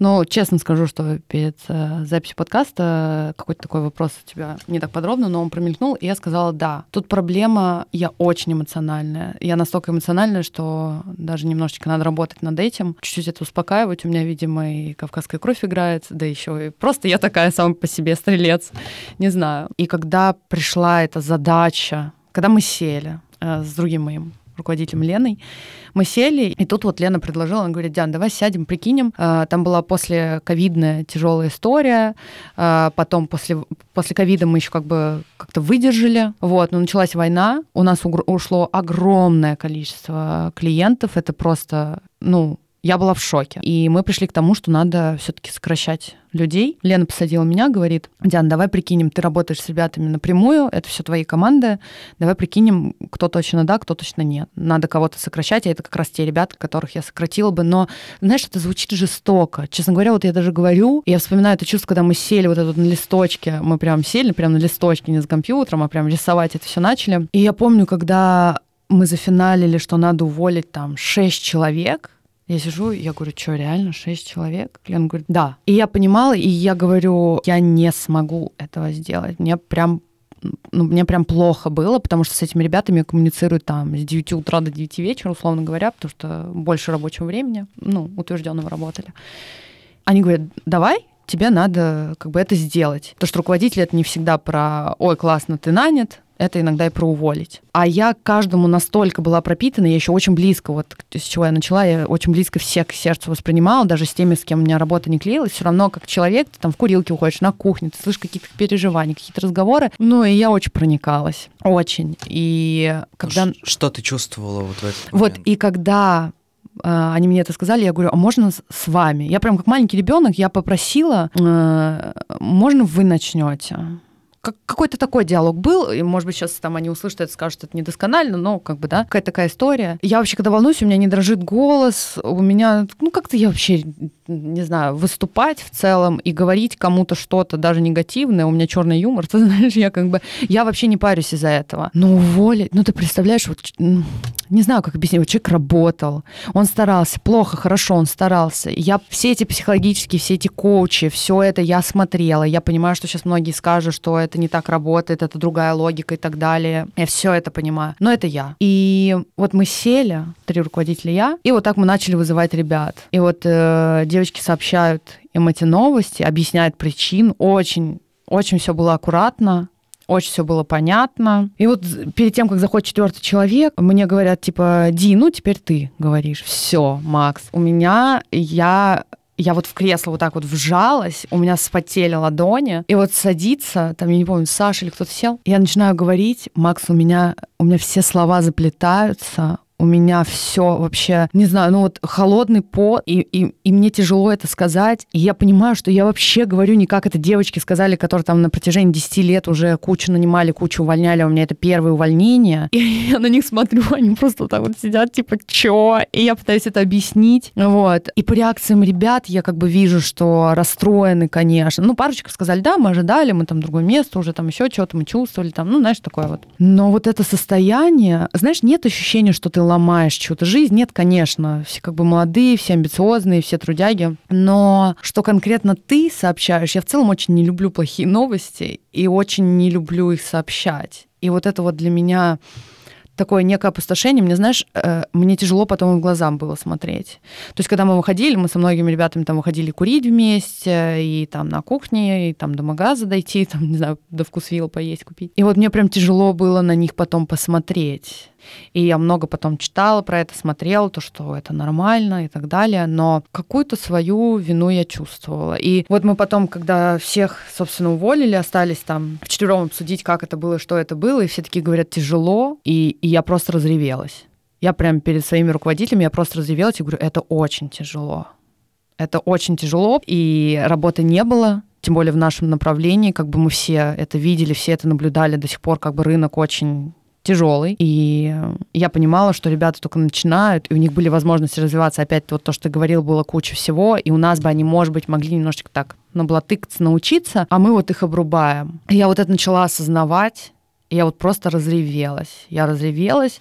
Ну, честно скажу, что перед э, записью подкаста какой-то такой вопрос у тебя не так подробно, но он промелькнул, и я сказала, да, тут проблема, я очень эмоциональная. Я настолько эмоциональная, что даже немножечко надо работать над этим, чуть-чуть это успокаивать. У меня, видимо, и кавказская кровь играет, да еще и просто я такая сама по себе стрелец, не знаю. И когда пришла эта задача, когда мы сели э, с другим моим руководителем Леной, мы сели, и тут вот Лена предложила, она говорит, Диан, давай сядем, прикинем. А, Там была после ковидная тяжелая история, а, потом после, после ковида мы еще как бы как-то выдержали, вот, но началась война, у нас ушло огромное количество клиентов, это просто, ну, я была в шоке. И мы пришли к тому, что надо все-таки сокращать людей. Лена посадила меня, говорит, Диан, давай прикинем, ты работаешь с ребятами напрямую, это все твои команды, давай прикинем, кто точно да, кто точно нет. Надо кого-то сокращать, а это как раз те ребята, которых я сократила бы, но, знаешь, это звучит жестоко. Честно говоря, вот я даже говорю, я вспоминаю это чувство, когда мы сели вот это вот на листочке, мы прям сели прям на листочке, не с компьютером, а прям рисовать это все начали. И я помню, когда мы зафиналили, что надо уволить там шесть человек, я сижу, я говорю, что, реально, шесть человек? Лена говорит, да. И я понимала, и я говорю, я не смогу этого сделать. Мне прям ну, мне прям плохо было, потому что с этими ребятами я коммуницирую там с 9 утра до 9 вечера, условно говоря, потому что больше рабочего времени, ну, утвержденного работали. Они говорят, давай, тебе надо как бы это сделать. Потому что руководитель это не всегда про, ой, классно, ты нанят, это иногда и про уволить. А я каждому настолько была пропитана, я еще очень близко, вот с чего я начала, я очень близко всех к сердцу воспринимала, даже с теми, с кем у меня работа не клеилась, все равно как человек, ты там в курилке уходишь, на кухне, ты слышишь какие-то переживания, какие-то разговоры. Ну, и я очень проникалась. Очень. И когда... Что ты чувствовала вот в этот момент? Вот, и когда э, они мне это сказали, я говорю, а можно с вами? Я прям как маленький ребенок, я попросила, э, можно вы начнете? Как, какой-то такой диалог был, и, может быть, сейчас там они услышат это, скажут, это недосконально, но как бы, да, какая-то такая история. Я вообще, когда волнуюсь, у меня не дрожит голос, у меня, ну, как-то я вообще, не знаю, выступать в целом и говорить кому-то что-то, даже негативное, у меня черный юмор, *laughs* ты знаешь, я как бы, я вообще не парюсь из-за этого. Но уволить, ну, ты представляешь, вот, ну, не знаю, как объяснить, вот человек работал, он старался, плохо, хорошо, он старался. Я все эти психологические, все эти коучи, все это я смотрела, я понимаю, что сейчас многие скажут, что это не так работает, это другая логика и так далее. Я все это понимаю. Но это я. И вот мы сели, три руководителя я, и вот так мы начали вызывать ребят. И вот э, девочки сообщают им эти новости, объясняют причин. Очень, очень все было аккуратно очень все было понятно. И вот перед тем, как заходит четвертый человек, мне говорят, типа, Ди, ну теперь ты говоришь. Все, Макс, у меня я я вот в кресло вот так вот вжалась, у меня спотели ладони, и вот садится, там, я не помню, Саша или кто-то сел, я начинаю говорить, Макс, у меня, у меня все слова заплетаются, у меня все вообще, не знаю, ну вот холодный пот, и, и, и мне тяжело это сказать. И я понимаю, что я вообще говорю не как это девочки сказали, которые там на протяжении 10 лет уже кучу нанимали, кучу увольняли, а у меня это первое увольнение. *laughs* И я на них смотрю, они просто так вот сидят, типа, чё? И я пытаюсь это объяснить. Вот. И по реакциям ребят я как бы вижу, что расстроены, конечно. Ну, парочка сказали, да, мы ожидали, мы там другое место уже, там еще что-то мы чувствовали, там, ну, знаешь, такое вот. Но вот это состояние, знаешь, нет ощущения, что ты ломаешь чью-то жизнь. Нет, конечно, все как бы молодые, все амбициозные, все трудяги. Но что конкретно ты сообщаешь, я в целом очень не люблю плохие новости и очень не люблю их сообщать. И вот это вот для меня такое некое опустошение. Мне, знаешь, э, мне тяжело потом в глазам было смотреть. То есть, когда мы выходили, мы со многими ребятами там выходили курить вместе, и там на кухне, и там до магаза дойти, *laughs* там, не знаю, до вкусвилла поесть, купить. И вот мне прям тяжело было на них потом посмотреть. И я много потом читала про это, смотрела, то, что это нормально и так далее, но какую-то свою вину я чувствовала. И вот мы потом, когда всех, собственно, уволили, остались там вчетвером обсудить, как это было, что это было, и все таки говорят, тяжело, и, и я просто разревелась. Я прям перед своими руководителями, я просто разревелась и говорю, это очень тяжело. Это очень тяжело, и работы не было, тем более в нашем направлении, как бы мы все это видели, все это наблюдали, до сих пор как бы рынок очень тяжелый. И я понимала, что ребята только начинают, и у них были возможности развиваться. Опять вот то, что ты говорил, было куча всего, и у нас бы они, может быть, могли немножечко так наблатыкаться, научиться, а мы вот их обрубаем. И я вот это начала осознавать, и я вот просто разревелась. Я разревелась,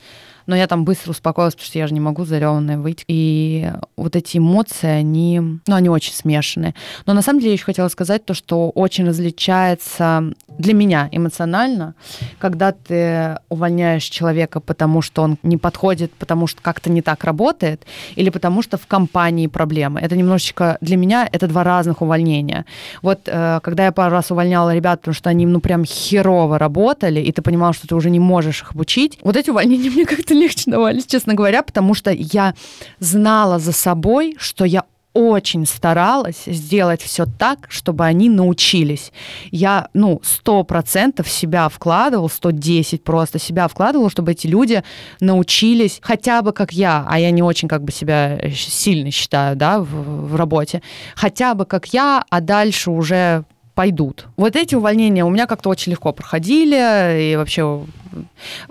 но я там быстро успокоилась, потому что я же не могу зареванная выйти. И вот эти эмоции, они, ну, они очень смешанные. Но на самом деле я еще хотела сказать то, что очень различается для меня эмоционально, когда ты увольняешь человека, потому что он не подходит, потому что как-то не так работает, или потому что в компании проблемы. Это немножечко для меня это два разных увольнения. Вот э, когда я пару раз увольняла ребят, потому что они ну прям херово работали, и ты понимал, что ты уже не можешь их обучить, вот эти увольнения *laughs* мне как-то легче давались, честно говоря, потому что я знала за собой, что я очень старалась сделать все так, чтобы они научились. Я, ну, сто процентов себя вкладывал, 110 просто себя вкладывал, чтобы эти люди научились хотя бы как я, а я не очень как бы себя сильно считаю, да, в, в работе, хотя бы как я, а дальше уже пойдут. Вот эти увольнения у меня как-то очень легко проходили, и вообще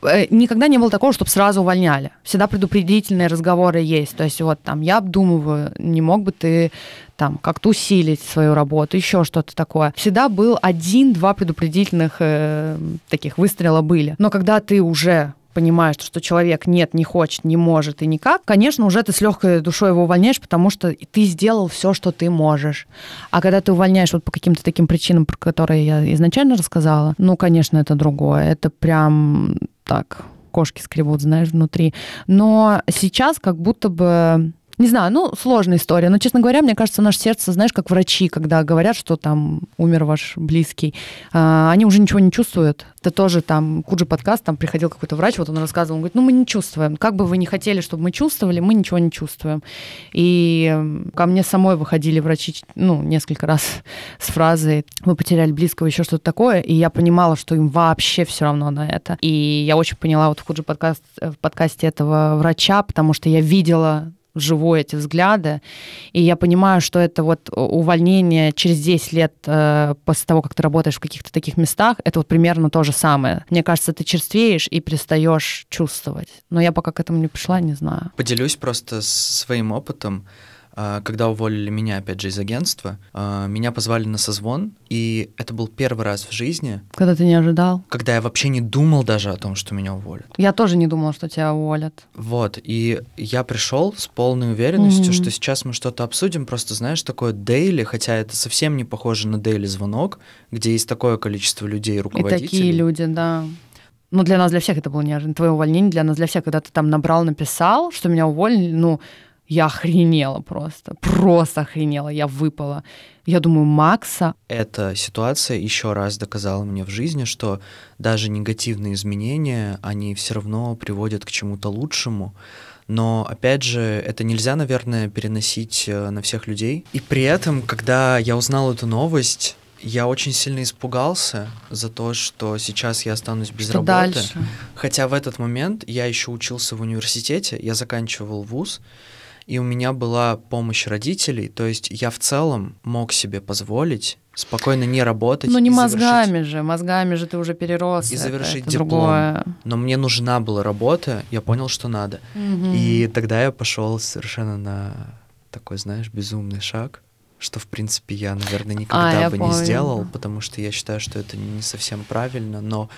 э, никогда не было такого, чтобы сразу увольняли. Всегда предупредительные разговоры есть. То есть вот там я обдумываю, не мог бы ты там как-то усилить свою работу, еще что-то такое. Всегда был один-два предупредительных э, таких выстрела были. Но когда ты уже понимаешь, что человек нет, не хочет, не может и никак, конечно, уже ты с легкой душой его увольняешь, потому что ты сделал все, что ты можешь. А когда ты увольняешь вот по каким-то таким причинам, про которые я изначально рассказала, ну, конечно, это другое. Это прям так, кошки скребут, знаешь, внутри. Но сейчас как будто бы Не знаю, ну, сложная история. Но, честно говоря, мне кажется, наше сердце, знаешь, как врачи, когда говорят, что там умер ваш близкий, а, они уже ничего не чувствуют. Это тоже там, Куджи подкаст, там приходил какой-то врач, вот он рассказывал, он говорит, ну, мы не чувствуем. Как бы вы не хотели, чтобы мы чувствовали, мы ничего не чувствуем. И ко мне самой выходили врачи, ну, несколько раз *laughs* с фразой «мы потеряли близкого», еще что-то такое, и я понимала, что им вообще все равно на это. И я очень поняла вот в Куджи подкаст, в подкасте этого врача, потому что я видела вживую эти взгляды. И я понимаю, что это вот увольнение через 10 лет э, после того, как ты работаешь в каких-то таких местах, это вот примерно то же самое. Мне кажется, ты черствеешь и перестаешь чувствовать. Но я пока к этому не пришла, не знаю. Поделюсь просто своим опытом. А, когда уволили меня, опять же, из агентства, а, меня позвали на созвон, и это был первый раз в жизни. Когда ты не ожидал? Когда я вообще не думал даже о том, что меня уволят. Я тоже не думал, что тебя уволят. Вот, и я пришел с полной уверенностью, mm-hmm. что сейчас мы что-то обсудим, просто, знаешь, такое дейли, хотя это совсем не похоже на дейли звонок, где есть такое количество людей, руководителей. И такие люди, да. Ну, для нас, для всех это было неожиданно. Твое увольнение для нас, для всех, когда ты там набрал, написал, что меня уволили, ну, я охренела просто, просто охренела, я выпала. Я думаю, Макса... Эта ситуация еще раз доказала мне в жизни, что даже негативные изменения, они все равно приводят к чему-то лучшему. Но, опять же, это нельзя, наверное, переносить э, на всех людей. И при этом, когда я узнал эту новость, я очень сильно испугался за то, что сейчас я останусь без что работы. Дальше? Хотя в этот момент я еще учился в университете, я заканчивал вуз, и у меня была помощь родителей, то есть я в целом мог себе позволить спокойно не работать. Ну не мозгами завершить... же, мозгами же ты уже перерос. И это, завершить это диплом. Другое. Но мне нужна была работа, я понял, что надо. Угу. И тогда я пошел совершенно на такой, знаешь, безумный шаг что, в принципе, я, наверное, никогда а, бы помню. не сделал, потому что я считаю, что это не совсем правильно, но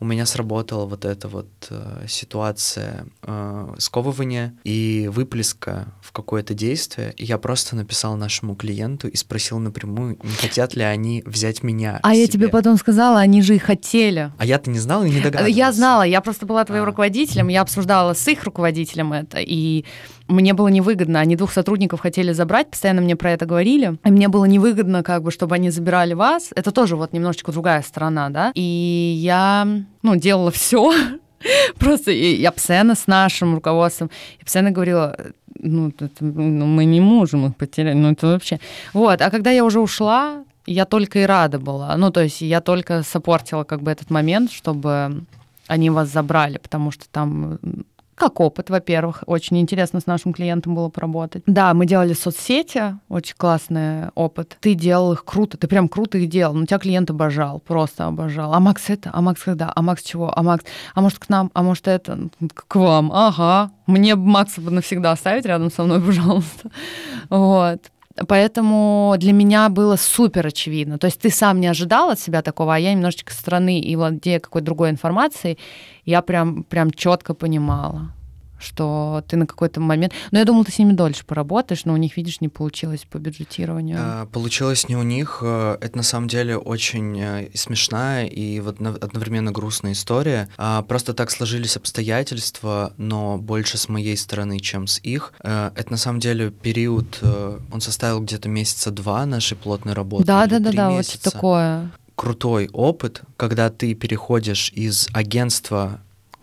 у меня сработала вот эта вот э, ситуация э, сковывания и выплеска в какое-то действие. И я просто написал нашему клиенту и спросил напрямую, не хотят ли они взять меня. А я тебе потом сказала, они же и хотели. А я-то не знала и не догадывалась. Я знала, я просто была твоим а. руководителем, я обсуждала с их руководителем это, и мне было невыгодно. Они двух сотрудников хотели забрать, постоянно мне про это говорили. И мне было невыгодно, как бы, чтобы они забирали вас. Это тоже вот немножечко другая сторона, да. И я, ну, делала *laughs* все. Просто я постоянно с нашим руководством, я постоянно говорила, ну, это, ну, мы не можем их потерять, ну, это вообще... Вот, а когда я уже ушла, я только и рада была. Ну, то есть я только сопортила как бы этот момент, чтобы они вас забрали, потому что там как опыт, во-первых. Очень интересно с нашим клиентом было поработать. Да, мы делали соцсети, очень классный опыт. Ты делал их круто, ты прям круто их делал. Но тебя клиент обожал, просто обожал. А Макс это? А Макс когда? А Макс чего? А Макс? А может к нам? А может это? К вам? Ага. Мне Макса навсегда оставить рядом со мной, *laughs* пожалуйста. Вот. Поэтому для меня было супер очевидно. То есть ты сам не ожидал от себя такого, а я немножечко со стороны и владея какой-то другой информацией, я прям, прям четко понимала что ты на какой-то момент... Но я думала, ты с ними дольше поработаешь, но у них, видишь, не получилось по бюджетированию. А, получилось не у них. Э, это на самом деле очень э, смешная и вот одновременно грустная история. А, просто так сложились обстоятельства, но больше с моей стороны, чем с их. Э, это на самом деле период, он составил где-то месяца два нашей плотной работы. Да, да, да, да, вот такое крутой опыт, когда ты переходишь из агентства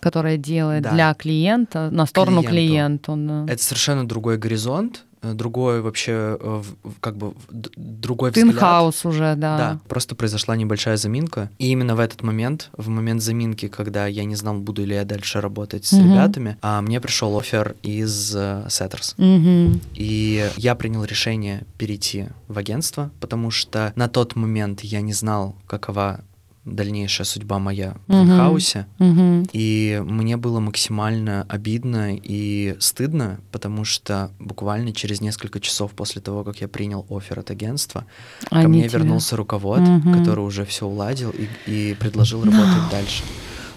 которое делает да. для клиента на сторону клиенту. клиенту да. Это совершенно другой горизонт, э, другой вообще, э, как бы, другой взгляд. Тинхаус уже, да. Да, просто произошла небольшая заминка. И именно в этот момент, в момент заминки, когда я не знал, буду ли я дальше работать с угу. ребятами, а мне пришел офер из uh, Setters. Угу. И я принял решение перейти в агентство, потому что на тот момент я не знал, какова дальнейшая судьба моя в uh-huh. инхаусе. Uh-huh. И мне было максимально обидно и стыдно, потому что буквально через несколько часов после того, как я принял офер от агентства, Они ко мне тебя... вернулся руковод, uh-huh. который уже все уладил и, и предложил работать дальше.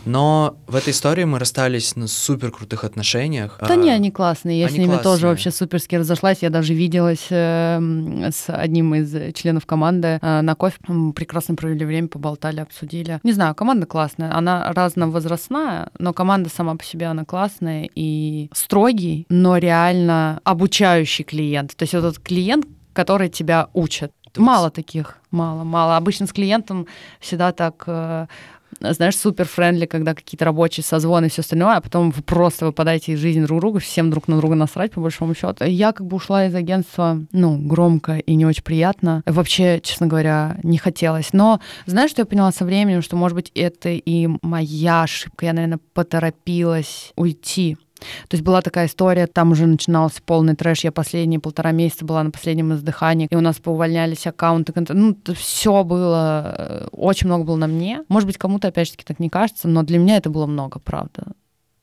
Но в этой истории мы расстались на супер крутых отношениях. Да не, они классные. Я они с ними классные. тоже вообще суперски разошлась. Я даже виделась э, с одним из членов команды э, на кофе. Мы прекрасно провели время, поболтали, обсудили. Не знаю, команда классная. Она разновозрастная, но команда сама по себе она классная и строгий, но реально обучающий клиент. То есть этот клиент, который тебя учит. Ты Мало таких, мало, мало. Обычно с клиентом всегда так э, знаешь, супер френдли, когда какие-то рабочие созвоны и все остальное, а потом вы просто выпадаете из жизни друг друга, всем друг на друга насрать, по большому счету. Я как бы ушла из агентства, ну, громко и не очень приятно. Вообще, честно говоря, не хотелось. Но знаешь, что я поняла со временем, что, может быть, это и моя ошибка. Я, наверное, поторопилась уйти то есть была такая история, там уже начинался полный трэш. Я последние полтора месяца была на последнем издыхании, и у нас поувольнялись аккаунты. Ну, все было, э, очень много было на мне. Может быть, кому-то, опять же таки, так не кажется, но для меня это было много, правда.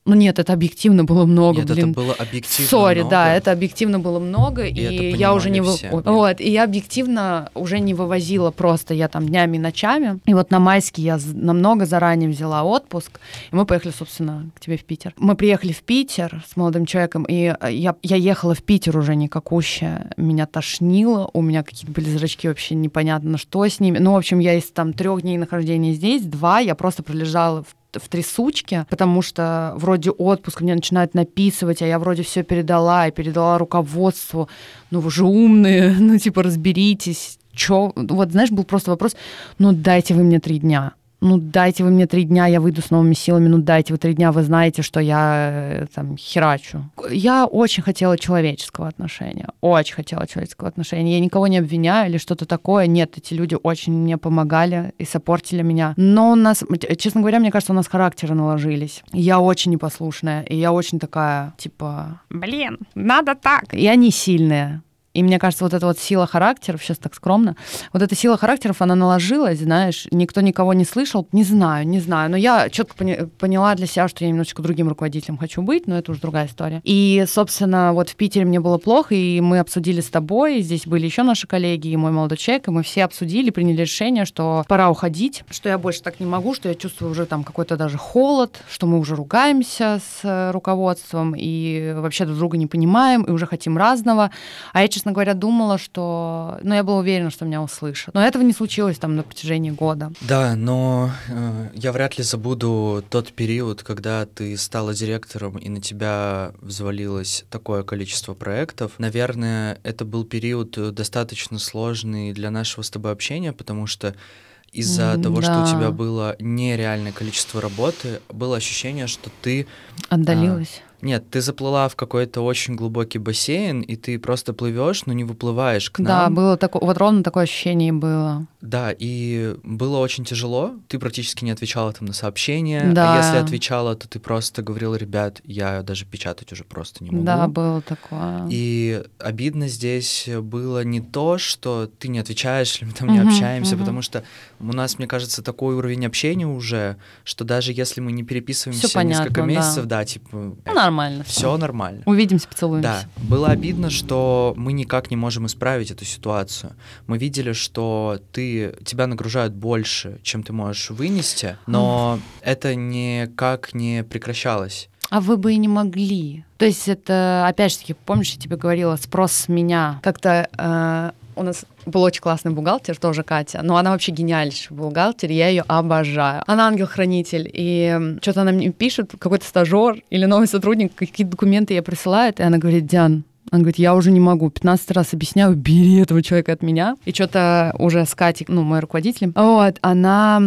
Ну нет, это объективно было много, нет, блин. это было объективно Сори, да, это объективно было много, и, и я уже не вы... вот, и я объективно уже не вывозила просто, я там днями и ночами. И вот на майский я намного заранее взяла отпуск, и мы поехали, собственно, к тебе в Питер. Мы приехали в Питер с молодым человеком, и э, я, я ехала в Питер уже никакущая, меня тошнило, у меня какие-то были зрачки вообще непонятно, что с ними. Ну, в общем, я из там трех дней нахождения здесь, два, я просто пролежала в в трясучке, потому что вроде отпуск мне начинают написывать, а я вроде все передала и передала руководству. Ну вы же умные, *laughs* ну типа разберитесь. Чё? Вот знаешь, был просто вопрос, ну дайте вы мне три дня ну дайте вы мне три дня, я выйду с новыми силами, ну дайте вы три дня, вы знаете, что я э, там херачу. Я очень хотела человеческого отношения, очень хотела человеческого отношения. Я никого не обвиняю или что-то такое. Нет, эти люди очень мне помогали и сопортили меня. Но у нас, честно говоря, мне кажется, у нас характеры наложились. Я очень непослушная, и я очень такая, типа, блин, надо так. И они сильные. И мне кажется, вот эта вот сила характеров, сейчас так скромно, вот эта сила характеров, она наложилась, знаешь, никто никого не слышал, не знаю, не знаю, но я четко поняла для себя, что я немножечко другим руководителем хочу быть, но это уже другая история. И, собственно, вот в Питере мне было плохо, и мы обсудили с тобой, здесь были еще наши коллеги и мой молодой человек, и мы все обсудили, приняли решение, что пора уходить, что я больше так не могу, что я чувствую уже там какой-то даже холод, что мы уже ругаемся с э, руководством и вообще друг друга не понимаем, и уже хотим разного. А я, честно говоря, думала, что... Ну, я была уверена, что меня услышат. Но этого не случилось там на протяжении года. Да, но э, я вряд ли забуду тот период, когда ты стала директором, и на тебя взвалилось такое количество проектов. Наверное, это был период достаточно сложный для нашего с тобой общения, потому что из-за mm, того, да. что у тебя было нереальное количество работы, было ощущение, что ты... Отдалилась. А, нет, ты заплыла в какой-то очень глубокий бассейн, и ты просто плывешь, но не выплываешь к нам. Да, было такое, вот ровно такое ощущение было. Да, и было очень тяжело. Ты практически не отвечала там на сообщения. А да. А если отвечала, то ты просто говорила, ребят, я даже печатать уже просто не могу. Да, было такое. И обидно здесь было не то, что ты не отвечаешь, или мы там не uh-huh, общаемся, uh-huh. потому что у нас, мне кажется, такой уровень общения уже, что даже если мы не переписываемся понятно, несколько месяцев, да, да типа... Ну, нормально. Все нормально. Увидимся, поцелуемся. Да. Было обидно, что мы никак не можем исправить эту ситуацию. Мы видели, что ты тебя нагружают больше, чем ты можешь вынести, но это никак не прекращалось. А вы бы и не могли. То есть это, опять же таки, помнишь, я тебе говорила, спрос с меня. Как-то э, у нас был очень классный бухгалтер, тоже Катя, но она вообще гениальнейший бухгалтер, я ее обожаю. Она ангел-хранитель, и что-то она мне пишет, какой-то стажер или новый сотрудник, какие-то документы ей присылает, и она говорит, Диан, она говорит, я уже не могу. 15 раз объясняю, бери этого человека от меня. И что-то уже с Катей, ну, мой руководитель, вот, она,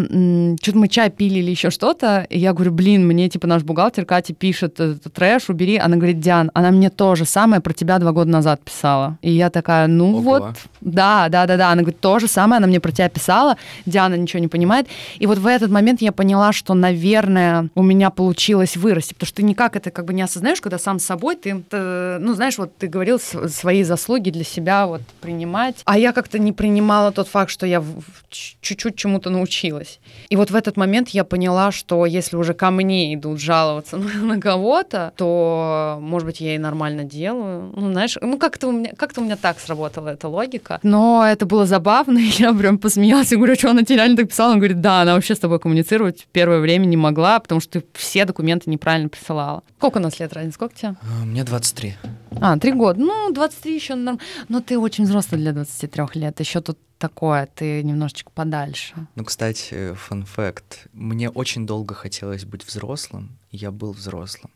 что-то мы чай пили или еще что-то, и я говорю, блин, мне, типа, наш бухгалтер Катя пишет, трэш, убери. Она говорит, Диан, она мне то же самое про тебя два года назад писала. И я такая, ну Ого. вот, да, да, да, да. Она говорит, то же самое, она мне про тебя писала, Диана ничего не понимает. И вот в этот момент я поняла, что, наверное, у меня получилось вырасти, потому что ты никак это как бы не осознаешь, когда сам с собой ты, ты ну, знаешь, вот ты говорил, свои заслуги для себя вот принимать. А я как-то не принимала тот факт, что я чуть-чуть чему-то научилась. И вот в этот момент я поняла, что если уже ко мне идут жаловаться *laughs* на кого-то, то, может быть, я и нормально делаю. Ну, знаешь, ну как-то у меня, как-то у меня так сработала эта логика. Но это было забавно, *laughs* и я прям посмеялась и говорю, что она тебе реально так писала? Он говорит, да, она вообще с тобой коммуницировать первое время не могла, потому что ты все документы неправильно присылала. Сколько у нас лет разница? Сколько тебе? А, мне 23. А, три года. Ну, 23 еще норм. Но ты очень взрослый для 23 лет. Еще тут такое, ты немножечко подальше. Ну, кстати, фан факт. Мне очень долго хотелось быть взрослым, я был взрослым.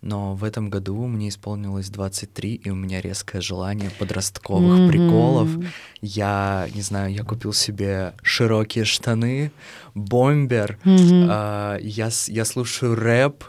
Но в этом году мне исполнилось 23, и у меня резкое желание подростковых mm-hmm. приколов. Я, не знаю, я купил себе широкие штаны, бомбер, mm-hmm. э, я, я слушаю рэп,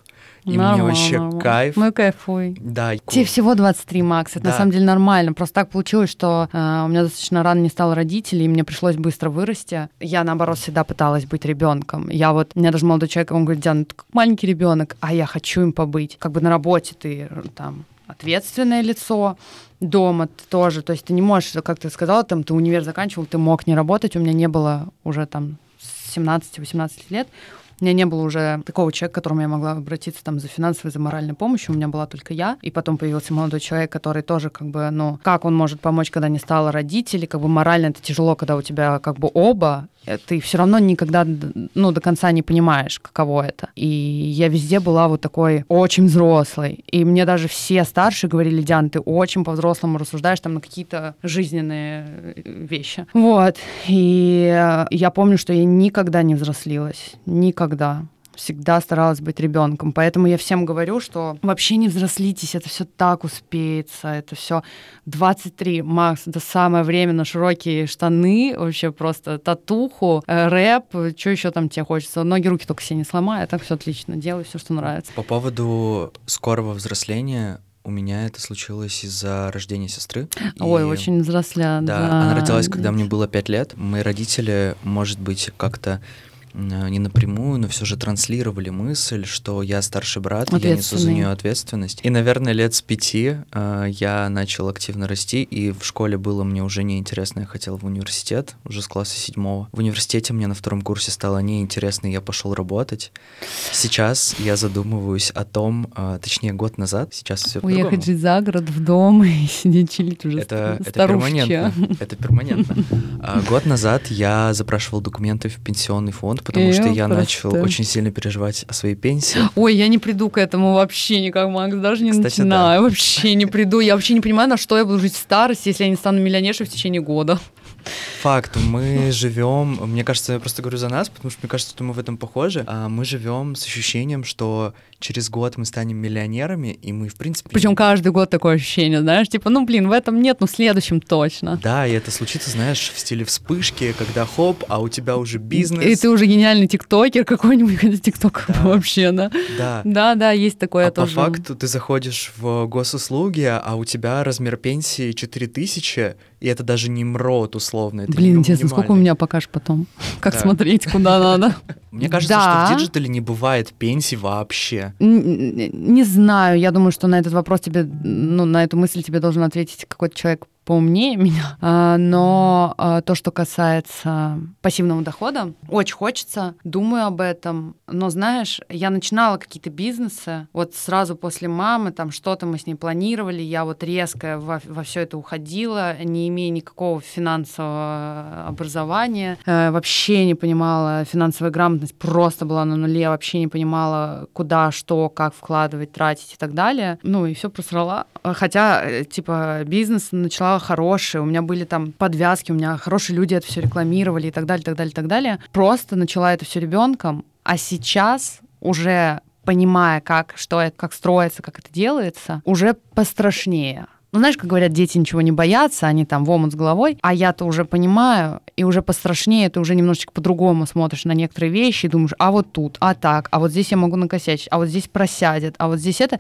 и нормально, мне вообще нормально. кайф. Мы кайфуй. Да. Тебе всего 23, Макс. Это да. на самом деле нормально. Просто так получилось, что э, у меня достаточно рано не стало родителей, и мне пришлось быстро вырасти. Я, наоборот, всегда пыталась быть ребенком. Я вот, у меня даже молодой человек, он говорит, Диана, ты как маленький ребенок, а я хочу им побыть. Как бы на работе ты там ответственное лицо, дома ты тоже. То есть ты не можешь, как ты сказала, там ты универ заканчивал, ты мог не работать. У меня не было уже там 17-18 лет меня не было уже такого человека, к которому я могла обратиться там за финансовой, за моральной помощью. У меня была только я. И потом появился молодой человек, который тоже как бы, ну, как он может помочь, когда не стало родителей? Как бы морально это тяжело, когда у тебя как бы оба, ты все равно никогда ну, до конца не понимаешь, каково это. И я везде была вот такой очень взрослой. И мне даже все старшие говорили, Диан, ты очень по-взрослому рассуждаешь там на какие-то жизненные э, вещи. Вот. И э, я помню, что я никогда не взрослилась. Никогда всегда старалась быть ребенком. Поэтому я всем говорю, что вообще не взрослитесь, это все так успеется, это все 23, Макс, это самое время на широкие штаны, вообще просто татуху, э, рэп, что еще там тебе хочется. Ноги, руки только все не сломай, а так все отлично, делай все, что нравится. По поводу скорого взросления, у меня это случилось из-за рождения сестры. Ой, и, очень взросля. Да, да, она родилась, когда мне было 5 лет. Мои родители, может быть, как-то не напрямую, но все же транслировали мысль, что я старший брат, я несу за нее ответственность. И, наверное, лет с пяти э, я начал активно расти, и в школе было мне уже неинтересно, я хотел в университет, уже с класса седьмого. В университете мне на втором курсе стало неинтересно, я пошел работать. Сейчас я задумываюсь о том, э, точнее, год назад, сейчас все Уехать жить за город в дом *laughs* и сидеть чилить уже это, это перманентно. Это перманентно. *laughs* А, год назад я запрашивал документы в пенсионный фонд, потому что я начал очень сильно переживать о своей пенсии. *gasps* Ой, я не приду к этому вообще никак, Макс, даже не Кстати, начинаю. Да. Вообще не приду. Я вообще не понимаю, на что я буду жить в старости, если я не стану миллионершей в течение года. Факт, мы живем, мне кажется, я просто говорю за нас, потому что мне кажется, что мы в этом похожи. А мы живем с ощущением, что через год мы станем миллионерами, и мы, в принципе... Причем каждый год такое ощущение, знаешь, типа, ну, блин, в этом нет, но в следующем точно. Да, и это случится, знаешь, в стиле вспышки, когда хоп, а у тебя уже бизнес. И ты уже гениальный тиктокер какой-нибудь, *laughs* хотя тикток да. вообще, да? Да. Да, да, есть такое а тоже. по факту ты заходишь в госуслуги, а у тебя размер пенсии 4000, и это даже не МРОТ условно. Это Блин, интересно, сколько у меня покажешь потом? *laughs* Как да. смотреть, куда надо? *laughs* Мне кажется, да. что в диджитале не бывает пенсии вообще. Не знаю, я думаю, что на этот вопрос тебе, ну, на эту мысль тебе должен ответить какой-то человек поумнее *laughs* меня. А, но а, то, что касается пассивного дохода, очень хочется, думаю об этом. Но знаешь, я начинала какие-то бизнесы, вот сразу после мамы, там что-то мы с ней планировали, я вот резко во, во все это уходила, не имея никакого финансового образования, э, вообще не понимала финансовая грамотность, просто была на нуле, вообще не понимала, куда, что, как вкладывать, тратить и так далее. Ну и все просрала. Хотя, э, типа, бизнес начала хорошие, у меня были там подвязки, у меня хорошие люди это все рекламировали и так далее, так далее, так далее. Просто начала это все ребенком, а сейчас уже понимая, как, что это, как строится, как это делается, уже пострашнее ну, знаешь, как говорят, дети ничего не боятся, они там в омут с головой, а я-то уже понимаю, и уже пострашнее, ты уже немножечко по-другому смотришь на некоторые вещи и думаешь, а вот тут, а так, а вот здесь я могу накосячить, а вот здесь просядет, а вот здесь это.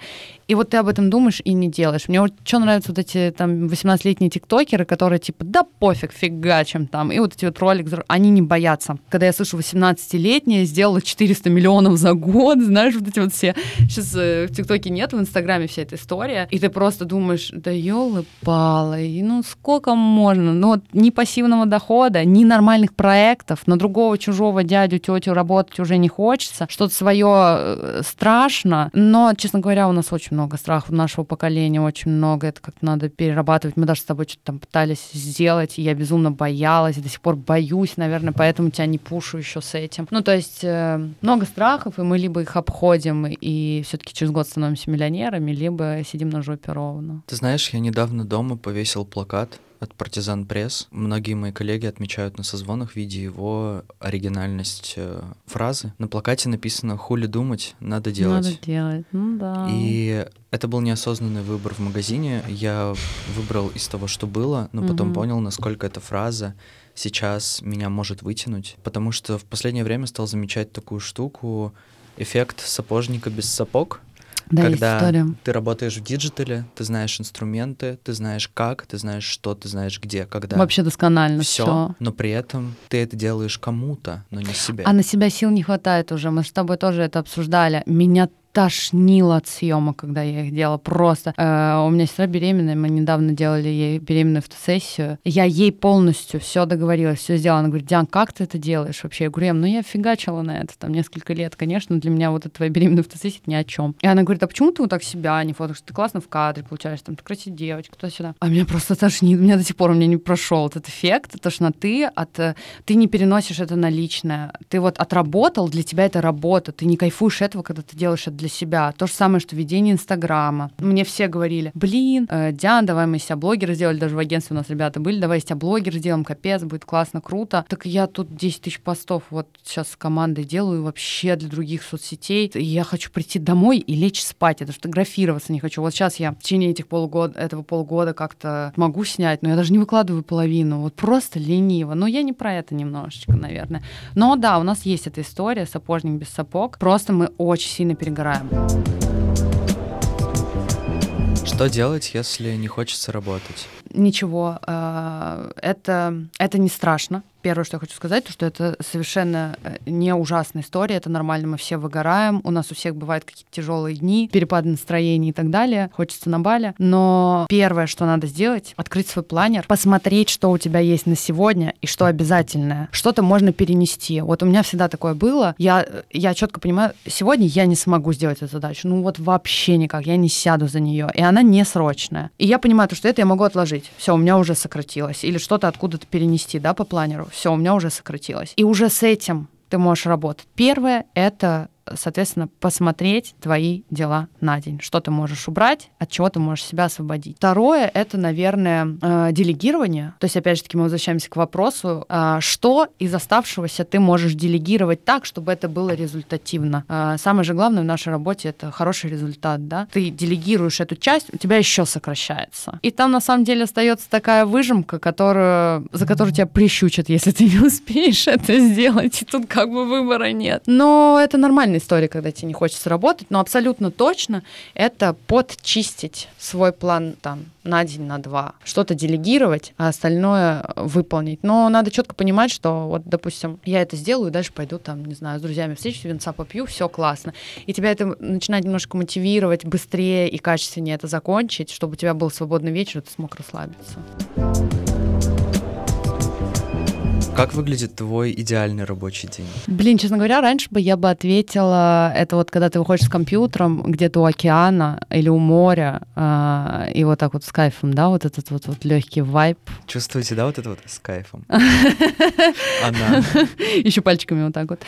И вот ты об этом думаешь и не делаешь. Мне вот что нравятся вот эти там 18-летние тиктокеры, которые типа, да пофиг, фига чем там. И вот эти вот ролики, они не боятся. Когда я слышу 18-летняя сделала 400 миллионов за год, *laughs* знаешь, вот эти вот все. Сейчас э, в ТикТоке нет, в Инстаграме вся эта история. И ты просто думаешь, да елы-палы, ну сколько можно? Ну вот ни пассивного дохода, ни нормальных проектов, на другого чужого дядю, тетю работать уже не хочется. Что-то свое э, страшно. Но, честно говоря, у нас очень много страхов нашего поколения, очень много. Это как-то надо перерабатывать. Мы даже с тобой что-то там пытались сделать, и я безумно боялась, и до сих пор боюсь, наверное, поэтому тебя не пушу еще с этим. Ну, то есть э, много страхов, и мы либо их обходим, и все-таки через год становимся миллионерами, либо сидим на жопе ровно. Ты знаешь, я недавно дома повесил плакат от Партизан Пресс. Многие мои коллеги отмечают на созвонах, видя его оригинальность э, фразы. На плакате написано «Хули думать, надо делать». Надо делать, ну да. И это был неосознанный выбор в магазине. Я выбрал из того, что было, но потом Мгм. понял, насколько эта фраза сейчас меня может вытянуть. Потому что в последнее время стал замечать такую штуку, эффект сапожника без сапог. Да, когда ты работаешь в диджитале, ты знаешь инструменты, ты знаешь как, ты знаешь что, ты знаешь где, когда. Вообще досконально все, все. но при этом ты это делаешь кому-то, но не себе. А на себя сил не хватает уже. Мы с тобой тоже это обсуждали. Меня тошнило от съемок, когда я их делала. Просто. Э, у меня сестра беременная, мы недавно делали ей беременную фотосессию. Я ей полностью все договорилась, все сделала. Она говорит, Диан, как ты это делаешь вообще? Я говорю, «Эм, ну я фигачила на это там несколько лет. Конечно, для меня вот эта твоя беременная фотосессия ни о чем. И она говорит, а почему ты вот так себя не фотошь? Ты классно в кадре получаешь, там, ты красивая девочка, туда-сюда. А меня просто тошнит. У меня до сих пор у меня не прошел этот эффект тошноты от... э, Ты не переносишь это на личное. Ты вот отработал, для тебя это работа. Ты не кайфуешь этого, когда ты делаешь это для себя. То же самое, что ведение Инстаграма. Мне все говорили, блин, э, Диан, давай мы себя блогера сделали, даже в агентстве у нас ребята были, давай себя блогер сделаем, капец, будет классно, круто. Так я тут 10 тысяч постов вот сейчас с командой делаю вообще для других соцсетей. Я хочу прийти домой и лечь спать, это фотографироваться не хочу. Вот сейчас я в течение этих полугода, этого полгода как-то могу снять, но я даже не выкладываю половину, вот просто лениво. Но я не про это немножечко, наверное. Но да, у нас есть эта история, сапожник без сапог. Просто мы очень сильно перегораем. Что делать, если не хочется работать? Ничего, э, это, это не страшно. Первое, что я хочу сказать, то, что это совершенно э, не ужасная история, это нормально, мы все выгораем, у нас у всех бывают какие-то тяжелые дни, перепады настроения и так далее, хочется на бале, но первое, что надо сделать, открыть свой планер, посмотреть, что у тебя есть на сегодня и что обязательное, что-то можно перенести. Вот у меня всегда такое было, я, я четко понимаю, сегодня я не смогу сделать эту задачу, ну вот вообще никак, я не сяду за нее, и она не срочная. И я понимаю, то, что это я могу отложить, все, у меня уже сократилось, или что-то откуда-то перенести, да, по планеру, все, у меня уже сократилось. И уже с этим ты можешь работать. Первое — это соответственно, посмотреть твои дела на день. Что ты можешь убрать, от чего ты можешь себя освободить. Второе — это, наверное, э, делегирование. То есть, опять же таки, мы возвращаемся к вопросу, э, что из оставшегося ты можешь делегировать так, чтобы это было результативно. Э, Самое же главное в нашей работе — это хороший результат, да? Ты делегируешь эту часть, у тебя еще сокращается. И там, на самом деле, остается такая выжимка, которую, за которую тебя прищучат, если ты не *laughs* успеешь это сделать. И тут как бы выбора нет. Но это нормальная история, когда тебе не хочется работать, но абсолютно точно это подчистить свой план там на день, на два, что-то делегировать, а остальное выполнить. Но надо четко понимать, что вот, допустим, я это сделаю, дальше пойду там, не знаю, с друзьями встречусь, винца попью, все классно. И тебя это начинает немножко мотивировать быстрее и качественнее это закончить, чтобы у тебя был свободный вечер, и ты смог расслабиться. Как выглядит твой идеальный рабочий день? Блин, честно говоря, раньше бы я бы ответила, это вот когда ты выходишь с компьютером где-то у океана или у моря, э, и вот так вот с кайфом, да, вот этот вот, вот легкий вайб. Чувствуете, да, вот это вот с кайфом? *laughs* Она. Еще пальчиками вот так вот.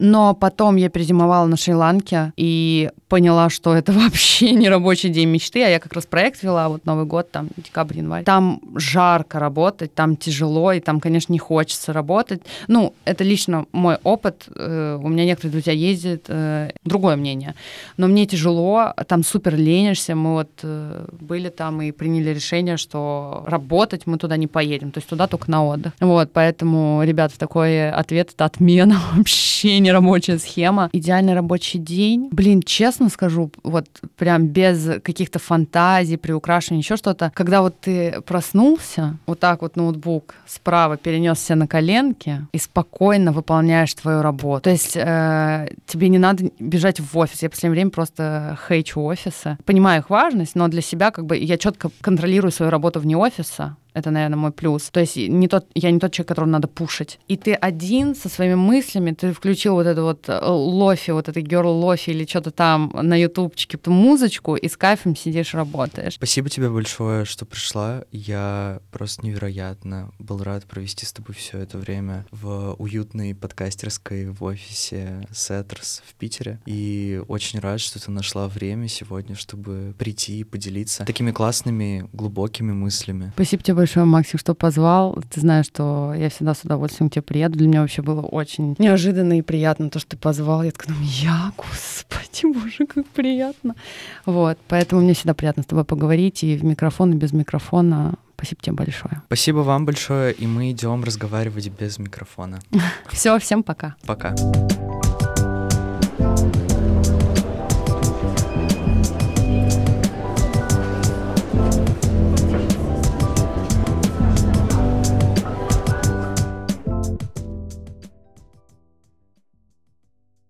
Но потом я перезимовала на Шри-Ланке и поняла, что это *laughs* вообще не рабочий день мечты, а я как раз проект вела, вот Новый год, там, декабрь, январь. Там жарко работать, там тяжело, и там, конечно, не хочется хочется работать. Ну, это лично мой опыт. Э, у меня некоторые друзья ездят, э, другое мнение. Но мне тяжело, там супер ленишься. Мы вот э, были там и приняли решение, что работать мы туда не поедем, то есть туда только на отдых. Вот, поэтому, ребят, такой ответ — это отмена *laughs* вообще не рабочая схема. Идеальный рабочий день. Блин, честно скажу, вот прям без каких-то фантазий, приукрашиваний, еще что-то. Когда вот ты проснулся, вот так вот ноутбук справа перенесся на коленки и спокойно выполняешь твою работу. То есть э, тебе не надо бежать в офис. Я последнее время просто хейчу офисы. Понимаю их важность, но для себя как бы я четко контролирую свою работу вне офиса. Это, наверное, мой плюс. То есть не тот, я не тот человек, которого надо пушить. И ты один со своими мыслями, ты включил вот эту вот э, lo-fi, вот это girl lo-fi или что-то там на ютубчике, музычку, и с кайфом сидишь, работаешь. Спасибо тебе большое, что пришла. Я просто невероятно был рад провести с тобой все это время в уютной подкастерской в офисе Setters в Питере. И очень рад, что ты нашла время сегодня, чтобы прийти и поделиться такими классными, глубокими мыслями. Спасибо тебе большое, Максим, что позвал. Ты знаешь, что я всегда с удовольствием к тебе приеду. Для меня вообще было очень неожиданно и приятно то, что ты позвал. Я такая, ну я, господи, боже, как приятно. Вот, поэтому мне всегда приятно с тобой поговорить и в микрофон, и без микрофона. Спасибо тебе большое. Спасибо вам большое, и мы идем разговаривать без микрофона. *laughs* Все, всем пока. Пока.